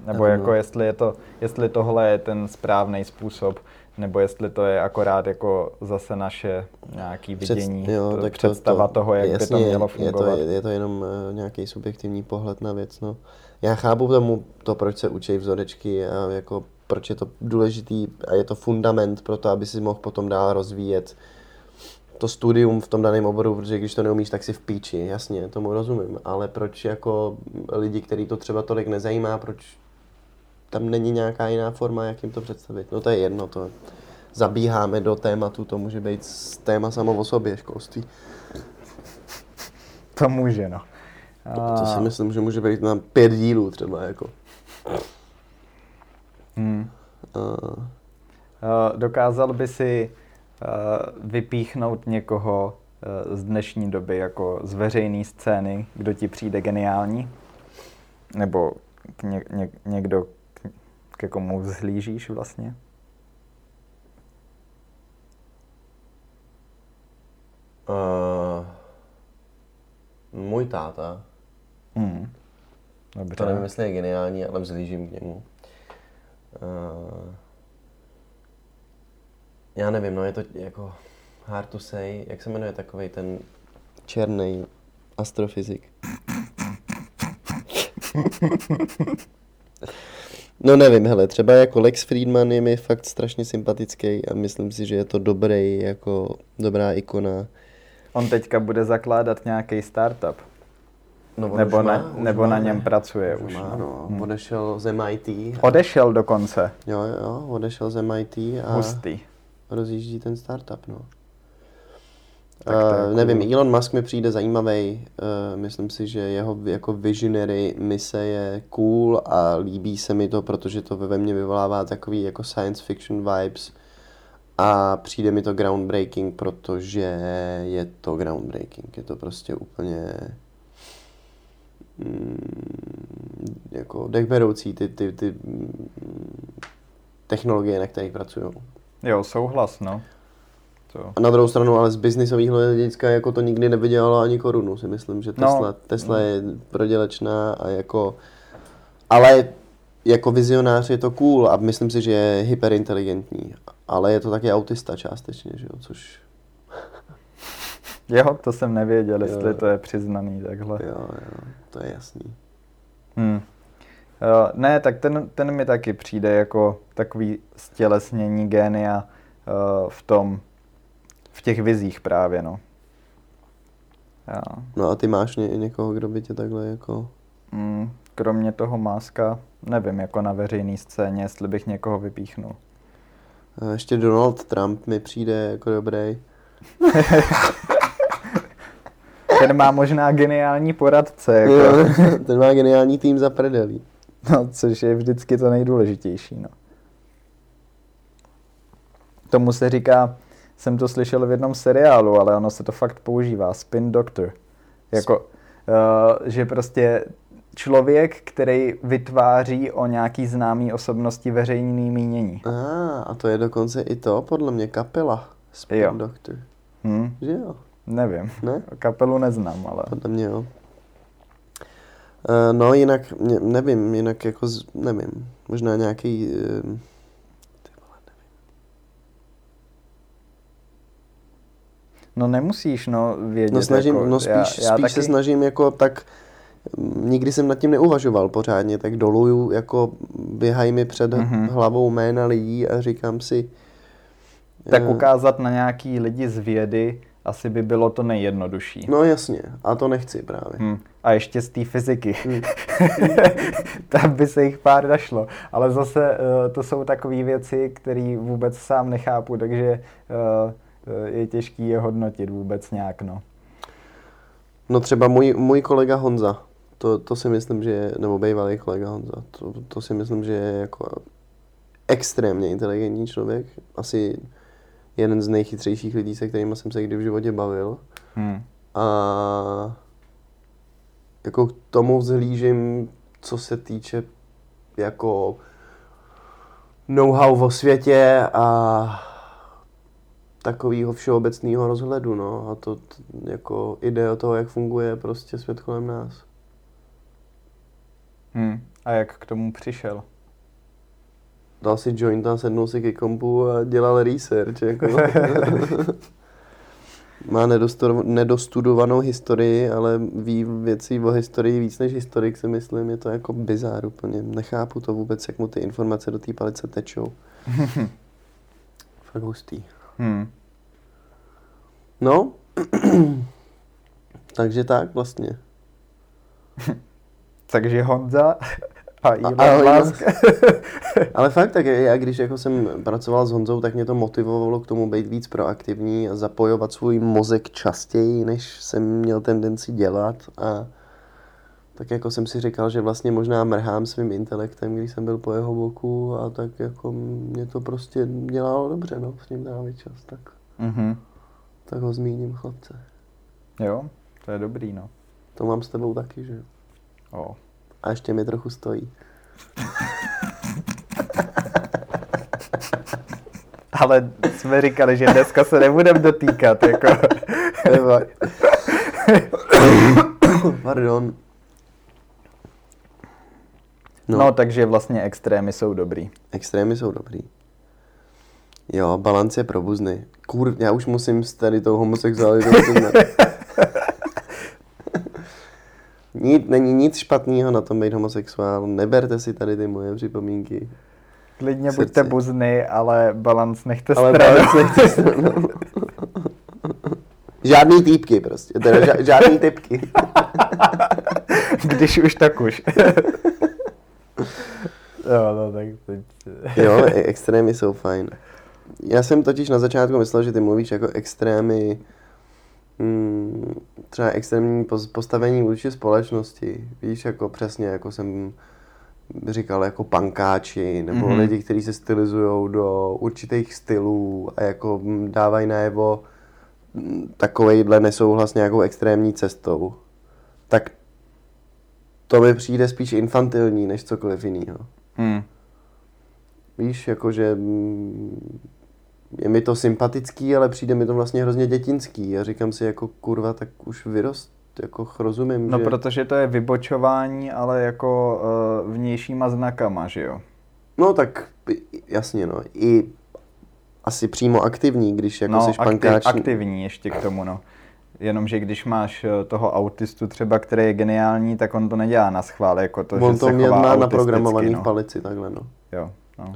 nebo Ano. jako jestli, je to, jestli tohle je ten správný způsob, nebo jestli to je akorát jako zase naše nějaký vidění, tak představa toho, jak by to mělo fungovat. Je to, je to jenom uh, nějaký subjektivní pohled na věc. No. Já chápu tomu to, proč se učí vzorečky a jako proč je to důležitý a je to fundament pro to, aby si mohl potom dál rozvíjet to studium v tom daném oboru, protože když to neumíš, tak si v píči, jasně, tomu rozumím, ale proč jako lidi, který to třeba tolik nezajímá, proč tam není nějaká jiná forma, jak jim to představit. No to je jedno, to zabíháme do tématu, to může být téma samo o sobě, školství. To může, no. To si A- myslím, že může být na pět dílů třeba, jako. Hmm. Uh, Eh, Dokázal by si vypíchnout někoho z dnešní doby jako z veřejné scény, kdo ti přijde geniální? Nebo ně, ně, někdo, ke komu vzhlížíš vlastně? uh, můj táta, Hmm. Dobře. to nevím, jestli je geniální, ale vzlížím k němu. Uh, já nevím, no je to jako hard to say, jak se jmenuje takový ten černý astrofyzik? No nevím, hele, třeba jako Lex Friedman je mi fakt strašně sympatický a myslím si, že je to dobrý, jako dobrá ikona. On teďka bude zakládat nějaký startup. No, Nebo na- má, už nebo má, na ne? něm pracuje už, Má, no. Hmm. Odešel z MIT. Odešel dokonce. Jo, jo, odešel z MIT a Hustý. rozjíždí ten startup, no. Tak to Uh, cool. nevím, Elon Musk mi přijde zajímavý. Uh, myslím si, že jeho jako visionary mise je cool a líbí se mi to, protože to ve mně vyvolává takový jako science fiction vibes. A přijde mi to groundbreaking, protože je to groundbreaking. Je to prostě úplně mm, jako dechberoucí ty, ty, ty mm, technologie, na kterých pracují. Jo, souhlas, no. To. A na druhou stranu, ale z biznisového hlediska jako to nikdy nevydělalo ani korunu, si myslím, že No. Tesla, Tesla je prodělečná a jako, ale jako vizionář je to cool a myslím si, že je hyperinteligentní, ale je to taky autista částečně, že jo, což Jo, to jsem nevěděl, jestli Jo. to je přiznaný takhle. jo, jo, to je jasný. Hmm. Uh, ne, tak ten, ten mi taky přijde jako takový stělesnění génia uh, v tom, v těch vizích právě, no. Jo. No a ty máš ně, někoho, kdo by tě takhle jako... Mm, kromě toho Máska, nevím, jako na veřejné scéně, jestli bych někoho vypíchnul. A Ještě Donald Trump mi přijde jako dobrý. Ten má možná geniální poradce, jako. Jo, ten má geniální tým za predelí. No, což je vždycky to nejdůležitější, no. Tomu se říká, jsem to slyšel v jednom seriálu, ale ono se to fakt používá, spin doctor. Jako, uh, že prostě člověk, který vytváří o nějaký známý osobnosti veřejný mínění. A, ah, a to je dokonce i to, podle mě, kapela. Spin Jo. Doctor. Hm? Že jo? Nevím. Ne? Kapelu neznám, ale... Podle mě jo. Uh, no jinak, nevím, jinak jako, nevím, možná nějaký, uh, No nemusíš, no, vědět. no snažím, jako, no spíš, já, spíš já se taky, snažím jako tak, mm, nikdy jsem nad tím neuvažoval pořádně, tak doluju, jako běhají mi před Mhm. hlavou jména lidí a říkám si, Tak eh, ukázat na nějaký lidi z vědy asi by bylo to nejjednodušší. No jasně, a to nechci právě. Hm. A ještě z té fyziky. Hm. Tam by se jich pár našlo. Ale zase eh, to jsou takové věci, které vůbec sám nechápu, takže eh, je těžký je hodnotit vůbec nějak. No. No třeba můj, můj kolega Honza, to, to si myslím, že je, nebo bývalý kolega Honza, to, to si myslím, že je jako extrémně inteligentní člověk. Asi jeden z nejchytřejších lidí, se kterými jsem se kdy v životě bavil. Hm. A jako k tomu vzhlížím, co se týče jako know-how o světě a takového všeobecného rozhledu, no. A to t- jako ide o toho, jak funguje prostě svět kolem nás. Hm. A jak k tomu přišel? Dal si joint a sednul si ke kompu a dělal research, jako. Má nedostu- nedostudovanou historii, ale ví věci o historii víc než historik, si myslím. Je to jako bizár úplně. Nechápu to vůbec, jak mu ty informace do té palice tečou. Fakt hustý. Hm. No, takže tak vlastně. Takže Honza a Elon a Elon Musk. Ale fakt, tak já když jako jsem pracoval s Honzou, tak mě to motivovalo k tomu být víc proaktivní a zapojovat svůj mozek častěji, než jsem měl tendenci dělat a tak jako jsem si říkal, že vlastně možná mrhám svým intelektem, když jsem byl po jeho boku a tak jako mě to prostě dělalo dobře, no, s ním trávit čas, tak, mhm. tak ho zmíním chlapce. Jo, to je dobrý, no. To mám s tebou taky, že jo. O. A ještě mi trochu stojí. Ale jsme říkali, že dneska se nebudeme dotýkat, jako. Pardon. No. no, takže vlastně extrémy jsou dobrý. Extrémy jsou dobrý. Jo, balans je probuzný. Kur, já už musím s tady tou homosexualitou. Nic, není nic špatného na tom být homosexuál. Neberte si tady ty moje připomínky. Klidně Srdci. buďte buzny, ale balans nechte Ale stranou. balans nechci stranou. Žádný týpky prostě, teda ža- žádný typky. Když už, tak už. Jo, no tak teď... Jo, e- extrémy jsou fajn. Já jsem totiž na začátku myslel, že ty mluvíš jako extrémy, mm, třeba extrémní pos- postavení vůči společnosti. Víš, jako přesně, jako jsem říkal, jako pankáči, nebo Mhm. mm-hmm. lidi, kteří se stylizují do určitých stylů a jako mm, dávají najevo mm, takovejhle nesouhlas nějakou extrémní cestou. Tak to mi přijde spíš infantilní, než cokoliv jiného. Hmm. Víš, jakože je mi to sympatický, ale přijde mi to vlastně hrozně dětinský. A říkám si jako kurva, tak už vyrost, jako rozumím, No, že... protože to je vybočování, ale jako uh, vnějšíma znakama, že jo? No tak jasně no, i asi přímo aktivní, když jako no, seš pankáč. aktivní ještě k tomu, no. Jenomže když máš eh, toho autistu třeba, který je geniální, tak on to nedělá na schvál, jako to, On že to se chová má naprogramovaný no. palici takhle, no. Jo, no.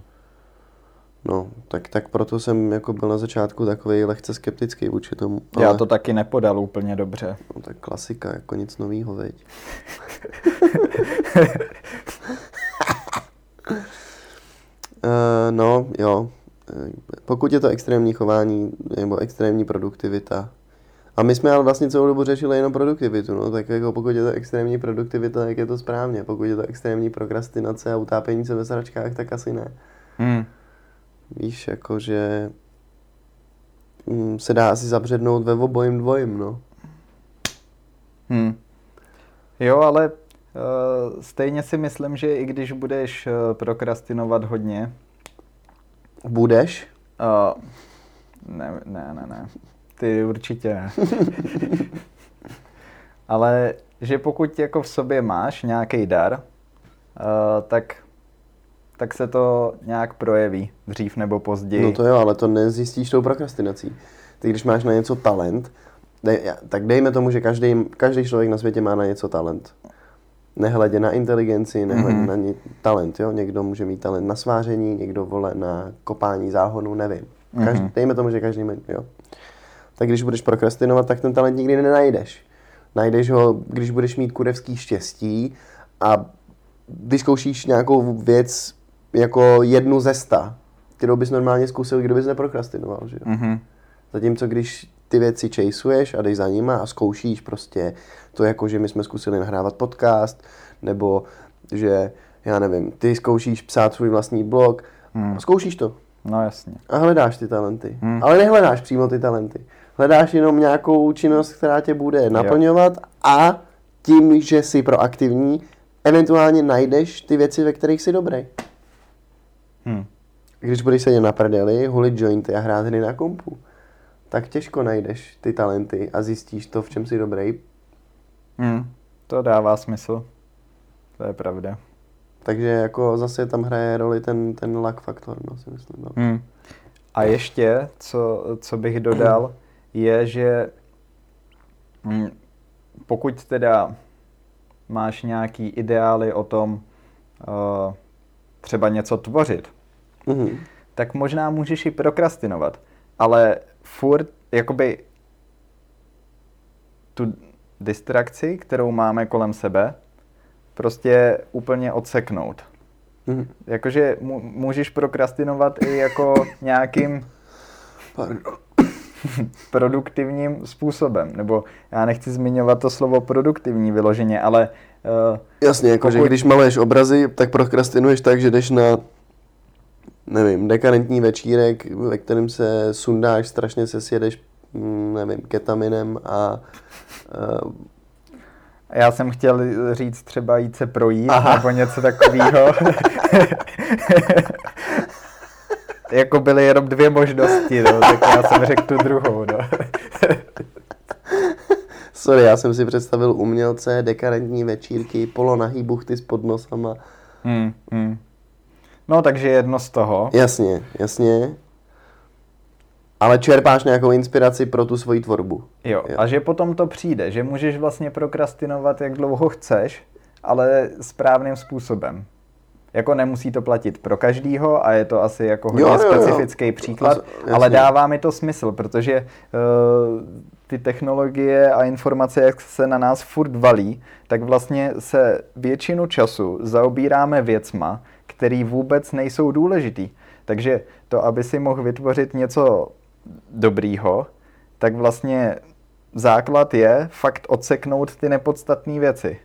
No, tak, tak proto jsem jako byl na začátku takový lehce skeptický vůči tomu. Já to taky nepodal úplně dobře. No, tak klasika, jako nic novýho, veď. Uh, no, jo. pokud je to extrémní chování nebo extrémní produktivita, a my jsme ale vlastně celou dobu řešili jenom produktivitu, no, tak jako pokud je to extrémní produktivita, tak je to správně. Pokud je to extrémní prokrastinace a utápění se ve sračkách, tak asi ne. Hmm. Víš, jakože mm, se dá asi zabřednout ve obojím dvojím, no. Hmm. Jo, ale uh, stejně si myslím, že i když budeš uh, prokrastinovat hodně... Budeš? Uh, ne, ne, ne, ne. Ty určitě ne. ale že pokud jako v sobě máš nějaký dar, uh, tak tak se to nějak projeví dřív nebo později. No to jo, ale to nezjistíš tou prokrastinací. Ty když máš na něco talent, dej, tak dejme tomu, že každý, každý člověk na světě má na něco talent. Nehledě na inteligenci, nehledě mm-hmm. na ně, talent, jo. Někdo může mít talent na sváření, někdo vole na kopání záhonu, nevím. Každý, mm-hmm. Dejme tomu, že každý má, jo. Tak když budeš prokrastinovat, tak ten talent nikdy nenajdeš. Najdeš ho, když budeš mít kurevský štěstí a vyzkoušíš nějakou věc jako jednu ze sta, kterou bys normálně zkusil, kdybys neprokrastinoval, že jo? Mm-hmm. Zatímco když ty věci chaseuješ a jdeš za nima a zkoušíš prostě to jako, že my jsme zkusili nahrávat podcast, nebo že, já nevím, ty zkoušíš psát svůj vlastní blog, hmm. zkoušíš to. No jasně. A hledáš ty talenty. Hmm. Ale nehledáš přímo ty talenty. Hledáš jenom nějakou činnost, která tě bude naplňovat jo. a tím, že jsi proaktivní, eventuálně najdeš ty věci, ve kterých jsi dobrý. Hmm. Když budeš sedět na prdeli, hulit jointy a hrát hry na kompu, tak těžko najdeš ty talenty a zjistíš to, v čem jsi dobrý. Hmm. To dává smysl. To je pravda. Takže jako zase tam hraje roli ten, ten luck faktor, no si myslím. No. Hmm. A ještě, co, co bych dodal, je, že hm, pokud teda máš nějaký ideály o tom uh, třeba něco tvořit, mm-hmm. tak možná můžeš i prokrastinovat, ale furt jakoby tu distrakci, kterou máme kolem sebe, prostě úplně odseknout. Mm-hmm. Jakože můžeš prokrastinovat i jako nějakým Pardon. produktivním způsobem. Nebo já nechci zmiňovat to slovo produktivní vyloženě, ale... Uh, Jasně, jakože pokud... když maluješ obrazy, tak prokrastinuješ tak, že jdeš na nevím, dekadentní večírek, ve kterém se sundáš, strašně se sjedeš, mm, nevím, ketaminem a uh, já jsem chtěl říct třeba jít se projít Aha. nebo něco takového. jako byly jenom dvě možnosti, no, tak já jsem řekl tu druhou. No. Sorry, já jsem si představil umělce, dekadentní večírky, polonahý buchty s podnosama. Hmm, hmm. No, takže jedno z toho. Jasně, jasně. Ale čerpáš nějakou inspiraci pro tu svoji tvorbu. Jo, jo, a že potom to přijde, že můžeš vlastně prokrastinovat, jak dlouho chceš, ale správným způsobem. Jako nemusí to platit pro každýho a je to asi jako hodně jo, jo, jo. specifický příklad, Jasně. ale dává mi to smysl, protože uh, ty technologie a informace, jak se na nás furt valí, tak vlastně se většinu času zaobíráme věcma, které vůbec nejsou důležitý. Takže to, aby si mohl vytvořit něco dobrýho, tak vlastně základ je fakt odseknout ty nepodstatné věci.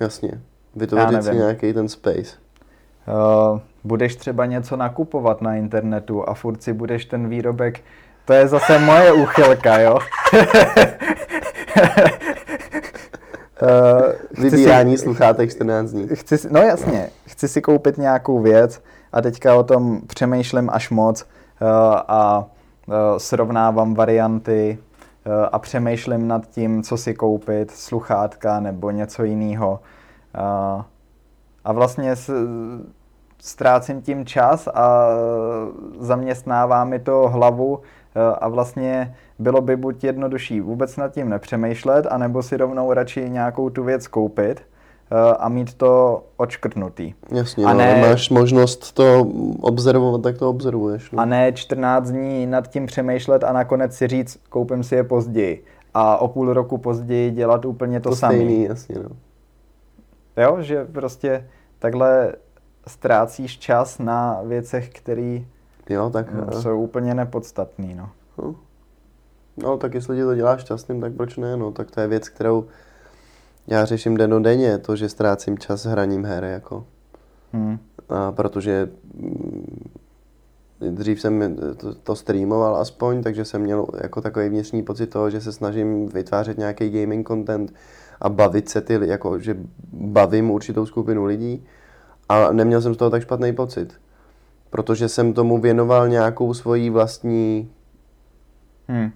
Jasně. Vytvořit si nějaký ten space. Uh, budeš třeba něco nakupovat na internetu a furt si budeš ten výrobek... To je zase moje úchylka, jo? uh, Vybírání si, sluchátek 14 dní. Chci si, no jasně, chci si koupit nějakou věc a teďka o tom přemýšlím až moc uh, a uh, srovnávám varianty uh, a přemýšlím nad tím, co si koupit, sluchátka nebo něco jiného. Uh, a vlastně s, ztrácím tím čas a zaměstnává mi to hlavu a vlastně bylo by buď jednodušší vůbec nad tím nepřemýšlet, anebo si rovnou radši nějakou tu věc koupit eh, a mít to očkrtnutý. Jasně, a no, ne, no, máš možnost to observovat, tak to observuješ. No. A ne 14 dní nad tím přemýšlet a nakonec si říct, koupím si je později. A o půl roku později dělat úplně to, to samé. jasně, no. Jo, že prostě takhle ztrácíš čas na věcech, které Jo, tak... Mm, eh, Jsou úplně nepodstatný, no. No. no, tak jestli tě to dělá šťastným, tak proč ne, no, tak to je věc, kterou já řeším denodenně, to, že ztrácím čas hraním her, jako. Hmm. A protože mm, dřív jsem to, to streamoval aspoň, takže jsem měl jako takový vnitřní pocit toho, že se snažím vytvářet nějaký gaming content a bavit se ty, jako, že bavím určitou skupinu lidí a neměl jsem z toho tak špatný pocit. Protože jsem tomu věnoval nějakou svoji vlastní Hmm.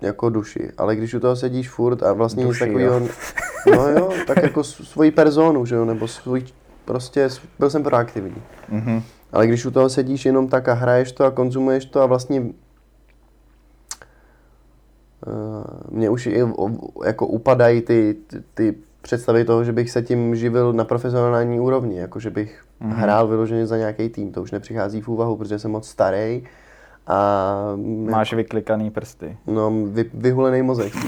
jako duši, ale když u toho sedíš furt a vlastně nic Duši, takového, jo. no jo, tak jako svoji personu, že jo, nebo svůj, prostě byl jsem proaktivní. Mhm. Ale když u toho sedíš jenom tak a hraješ to a konzumuješ to a vlastně mě už i jako upadají ty, ty, ty představy toho, že bych se tím živil na profesionální úrovni, jako že bych mm-hmm. hrál vyloženě za nějaký tým, to už nepřichází v úvahu, protože jsem moc starý a Máš vyklikaný prsty. no, vy, vyhulený mozek.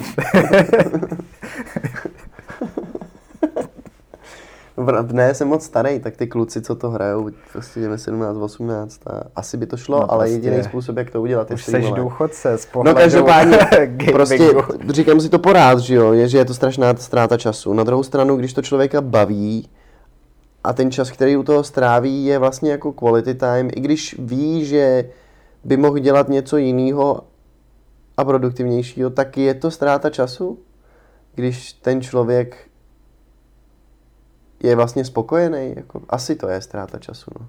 Vr- Ne, jsem moc starý, tak ty kluci, co to hrajou, prostě ve 17, 18, a asi by to šlo, No ale prostě. jediný způsob, jak to udělat, je Už streamovat. důchodce z No každopádně, prostě říkám si to porád, že jo, je, že je to strašná ztráta času. Na druhou stranu, když to člověka baví a ten čas, který u toho stráví, je vlastně jako quality time, i když ví, že by mohl dělat něco jiného a produktivnějšího, tak je to ztráta času, když ten člověk je vlastně spokojený, jako asi to je ztráta času, no.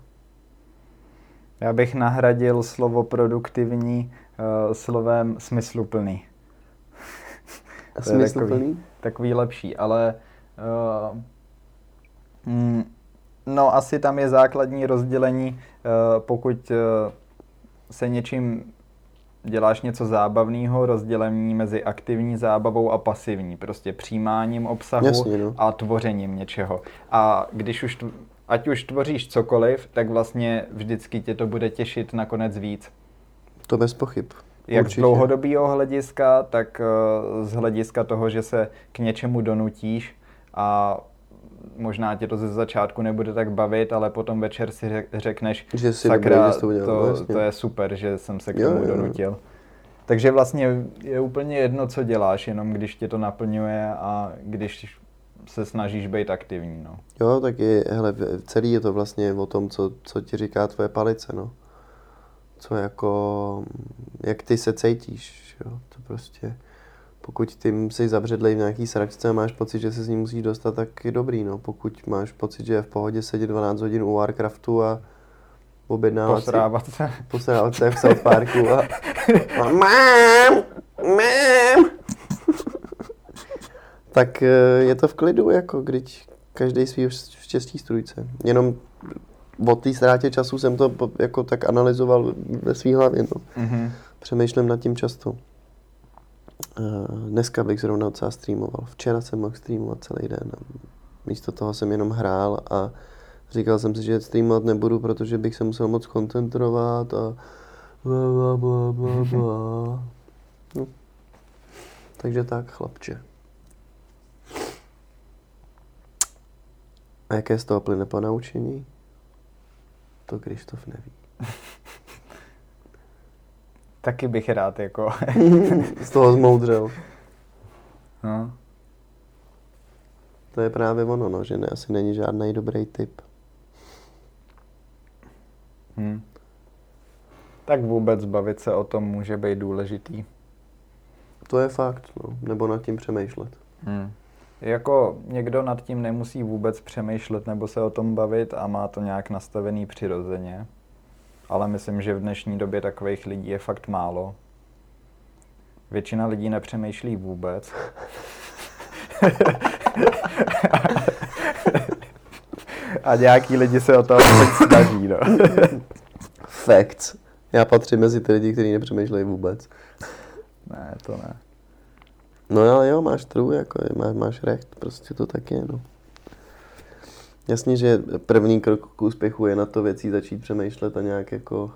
Já bych nahradil slovo produktivní uh, slovem smysluplný. A smysluplný? takový, takový lepší, ale uh, mm, no asi tam je základní rozdělení, uh, pokud uh, se něčím děláš něco zábavného, rozdělení mezi aktivní zábavou a pasivní, prostě přijímáním obsahu Jasně, no. a tvořením něčeho. A když už, ať už tvoříš cokoliv, tak vlastně vždycky tě to bude těšit nakonec víc. To bez pochyb. Jak Určitě. z dlouhodobého hlediska, tak eh, z hlediska toho, že se k něčemu donutíš a možná tě to ze začátku nebude tak bavit, ale potom večer si řek- řekneš, Že si sakra, dobrý, že to udělal, to, jasně. to je super, že jsem se k tomu jo, jo. donutil. Takže vlastně je úplně jedno, co děláš, jenom když tě to naplňuje a když se snažíš být aktivní. No. Jo, tak je, hele, celý je to vlastně o tom, co, co ti říká tvoje palice, no. Co jako, jak ty se cítíš, jo, to prostě, pokud ty jsi zabředlej v nějaký sračce a máš pocit, že se z ní musíš dostat, tak je dobrý, no. Pokud máš pocit, že je v pohodě sedět 12 hodin u Warcraftu a objednávat si, Posrávat se. posrávat se v South Parku a, a mám, mám, tak eh, je to v klidu, jako když každý svý štěstí strujce. Jenom o té ztrátě času jsem to jako tak analyzoval ve své hlavě. No. Mhm. Přemýšlím nad tím často. Eh, Dneska bych zrovna docela streamoval. Včera jsem mohl streamovat celý den. Místo toho jsem jenom hrál a říkal jsem si, že streamovat nebudu, protože bych se musel moc koncentrovat a bla, bla, bla, bla, bla. No. Takže tak, chlapče. A jaké z toho plyne po naučení? To Krištof neví. Taky bych rád jako. Z toho zmoudřel. no. To je právě ono, no, že ne, asi není žádný dobrý tip. Hm. Tak vůbec bavit se o tom může být důležitý. To je fakt, no. Nebo nad tím přemýšlet. Hmm. Jako někdo nad tím nemusí vůbec přemýšlet nebo se o tom bavit a má to nějak nastavený přirozeně. Ale myslím, že v dnešní době takových lidí je fakt málo. Většina lidí nepřemýšlí vůbec. a nějaký lidi se o to aspoň snaží, no. Facts. Já patřím mezi ty lidi, kteří nepřemýšlejí vůbec. ne, to ne. No ale jo, máš true, jako je, má, máš recht, prostě to tak je, no. Jasně, že první krok k úspěchu je na to věcí začít přemýšlet a nějak jako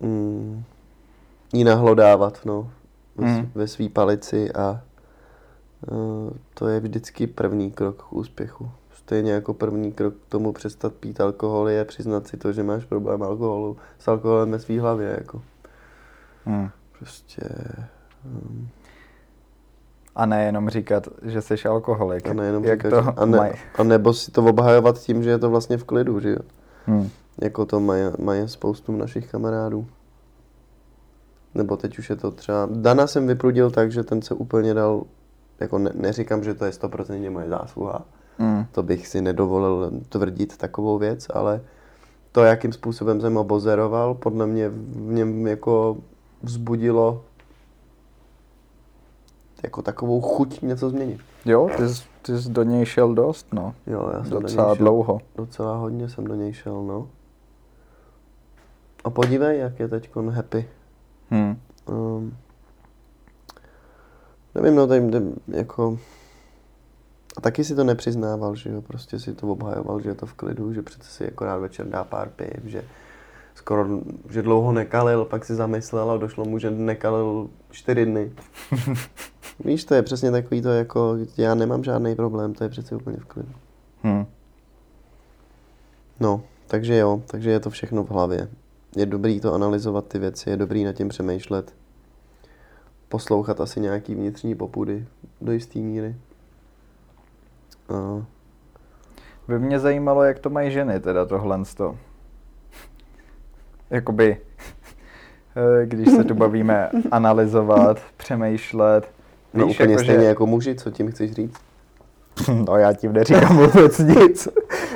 mm, ji nahlodávat, no, ve, Mm. mm. ve svý palici a uh, to je vždycky první krok k úspěchu. stejně jako první krok k tomu přestat pít alkohol je přiznat si to, že máš problém alkoholu s alkoholem ve svý hlavě, jako. Hmm. Prostě... Um, A nejenom říkat, že jsi alkoholik. a nejenom Jak říkat, to že- a, ne, a nebo si to obhajovat tím, že je to vlastně v klidu, že jo. Hmm. Jako to mají, mají spoustu našich kamarádů. Nebo teď už je to třeba... Dana jsem vyprudil tak, že ten se úplně dal... Jako ne, neříkám, že to je 100% moje zásluha. Hmm. To bych si nedovolil tvrdit takovou věc, ale to, jakým způsobem jsem ho bozeroval, podle mě v něm jako vzbudilo jako takovou chuť něco změnit. Jo, ty jsi, ty jsi do něj šel dost, no. Jo, já jsem do Docela něj šel, dlouho. Docela hodně jsem do něj šel, no. A podívej, jak je teď happy. Hmm. Um, nevím, no tady tady jako... A taky si to nepřiznával, že jo, prostě si to obhajoval, že je to v klidu, že přece si akorát večer dá pár piv, že skoro, že dlouho nekalil, pak si zamyslel a došlo mu, že nekalil čtyři dny. Víš, to je přesně takový to jako, já nemám žádný problém, to je přece úplně v klidu. Hmm. No, takže jo, takže je to všechno v hlavě. Je dobrý to analyzovat ty věci, je dobrý nad tím přemýšlet. Poslouchat asi nějaký vnitřní popudy do jisté míry. A By mě zajímalo, jak to mají ženy, teda tohle to. Jakoby, eh, když se tu bavíme analyzovat, přemýšlet. No víš, úplně jako, stejně že- jako muži, co tím chceš říct? No já tím neříkám vůbec nic.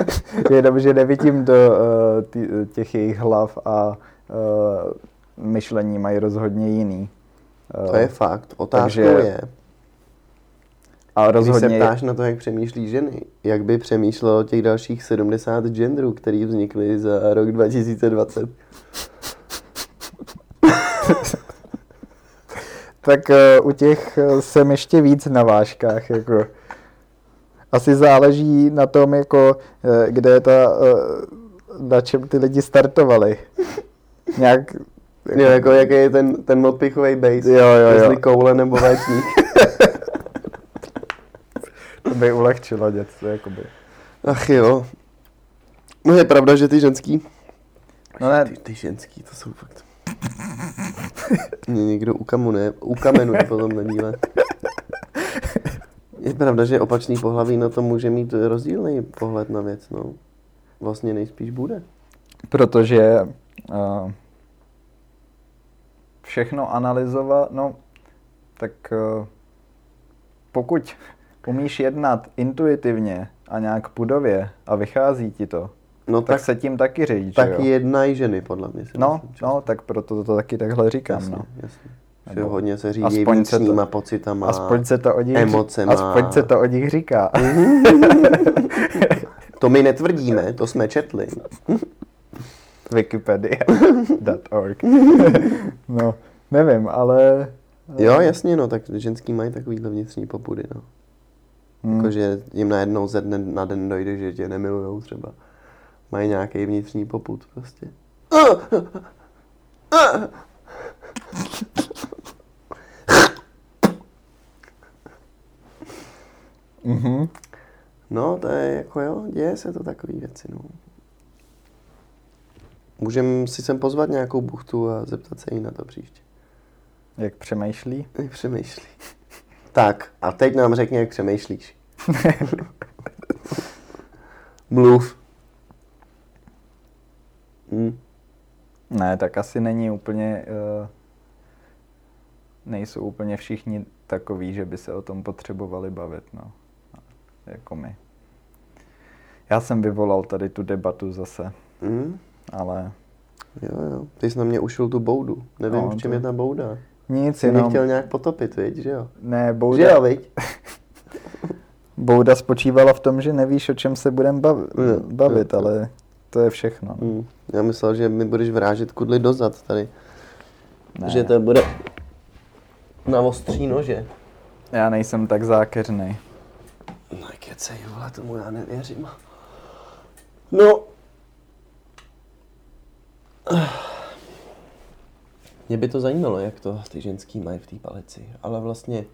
Jenom, že nevidím do uh, tý, těch jejich hlav a uh, myšlení mají rozhodně jiný. Uh, To je fakt. Otázkou takže je, a když se rozhodně, ptáš na to, jak přemýšlí ženy, jak by přemýšlelo těch dalších 70 genderů, který vznikly za rok 2020. tak uh, u těch uh, jsem ještě víc na vážkách. Jako. Asi záleží na tom, jako, uh, kde je ta, na čem ty lidi startovali. Nějak, Jo, jako jaký je ten, ten odpichový base, Jo, jo, jo. jestli koule nebo véčník. to by ulehčilo něco. Jakoby. Ach jo. No je pravda, že ty ženský... No ne, Ty, ty ženský, to jsou fakt... Mě někdo ukamune, ukamenuje potom na díle. Je pravda, že opačný pohlaví na to může mít rozdílný pohled na věc, no. Vlastně nejspíš bude. protože uh, všechno analyzovat, no, tak uh, pokud umíš jednat intuitivně a nějak pudově a vychází ti to, No tak, tak, se tím taky říct, tak jo? jednají ženy, podle mě. No, myslím, no, tak proto to taky takhle říkám, jasně, no. jasně. Že hodně se řídí aspoň se to- vnitřníma pocitama. Aspoň se to o nich, emocema. aspoň se to o nich říká. To my netvrdíme, to jsme četli. Wikipedia.org No, nevím, ale... Jo, jasně, no, tak ženský mají takovýhle vnitřní popudy, no. Hmm. Jakože jim najednou ze dne na den dojde, že tě nemilujou třeba. Mají nějaký vnitřní popud prostě. Mhm. No, to je jako jo, děje se to takový věci, no. Můžem si sem pozvat nějakou buchtu a zeptat se jí na to příště. Jak přemýšlí? Jak přemýšlí. Tak, a teď nám řekni, jak přemýšlíš. Mluv. Hm. Ne, tak asi není úplně... Uh, nejsou úplně všichni takový, že by se o tom potřebovali bavit, no. Jako my. Já jsem vyvolal tady tu debatu zase, Hm. ale Jo, jo. Ty jsi na mě ušil tu boudu. Nevím, No, v čem to- je ta bouda. nic, Jsi mě jenom... chtěl nějak potopit, viď, že jo? Ne, Že bouda, jo, viď? bouda spočívala v tom, že nevíš, o čem se budeme bavit, jo. ale to je všechno. No. Hm. Já myslel, že mi budeš vrážet kudly dozad tady. Ne, Že to bude na ostří nože. Já nejsem tak zákeřný. No kecej, vole, tomu já nevěřím. No. Mě by to zajímalo, jak to ty ženský mají v té palici, ale vlastně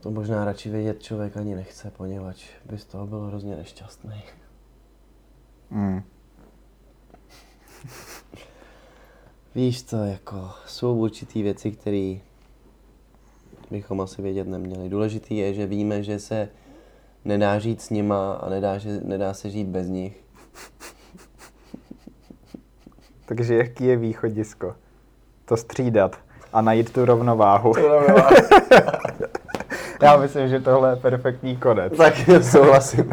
To možná radši vědět člověk ani nechce, poněvadž by z toho byl hrozně nešťastný. Mm. Víš co, jako jsou určitý věci, které bychom asi vědět neměli. Důležitý je, že víme, že se nedá žít s nima a nedá, že, nedá se žít bez nich. Takže jaký je východisko? To střídat a najít tu rovnováhu. Já myslím, že tohle je perfektní konec. Tak souhlasím.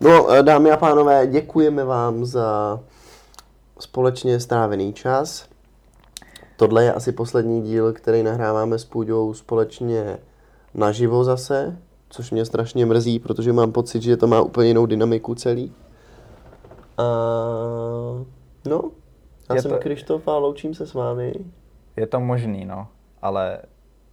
No, eh, dámy a pánové, děkujeme vám za společně strávený čas. Tohle je asi poslední díl, který nahráváme s Půďou společně naživo zase, což mě strašně mrzí, protože mám pocit, že to má úplně jinou dynamiku celý. A... No, já Je jsem to- Krištof a loučím se s vámi. Je to možný, no, ale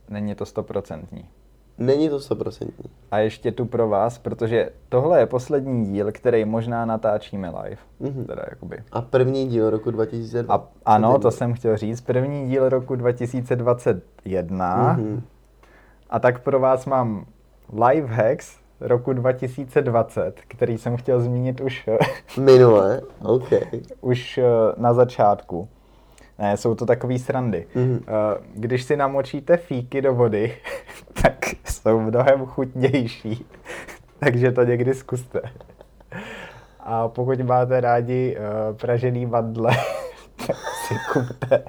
není to stoprocentní. Není to stoprocentní. A ještě tu pro vás, protože tohle je poslední díl, který možná natáčíme live. Mhm. Teda jakoby. A první díl roku 2002. A ano, to jsem chtěl říct. První díl roku 2021. Mhm. A tak pro vás mám live hacks roku 2020, který jsem chtěl zmínit už, Minule, OK. už eh, na začátku. Ne, jsou to takový srandy. Eh, Když si namočíte fíky do vody, tak jsou mnohem chutnější. Takže to někdy zkuste. A pokud máte rádi uh, pražený mandle, tak si kupte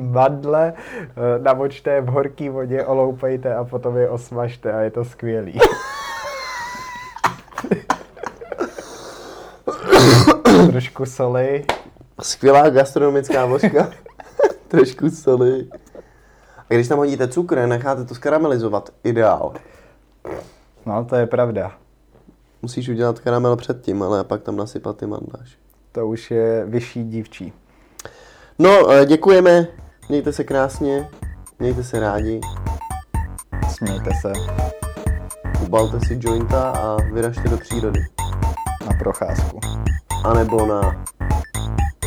mandle, uh, namočte je v horké vodě, oloupejte a potom je osmažte a je to skvělý. Trošku soli, Skvělá gastronomická vožka. Trošku soli. A když tam hodíte cukr necháte to skaramelizovat, ideál. no to je pravda. Musíš udělat karamel předtím, ale pak tam nasypat ty mandáš. To už je vyšší dívčí. No, eh, děkujeme. Mějte se krásně. Mějte se rádi. Smějte se Ubalte si jointa a vyražte do přírody. na procházku. A nebo na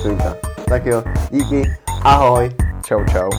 jointa. Tak jo, díky. Ahoj. Čau, čau.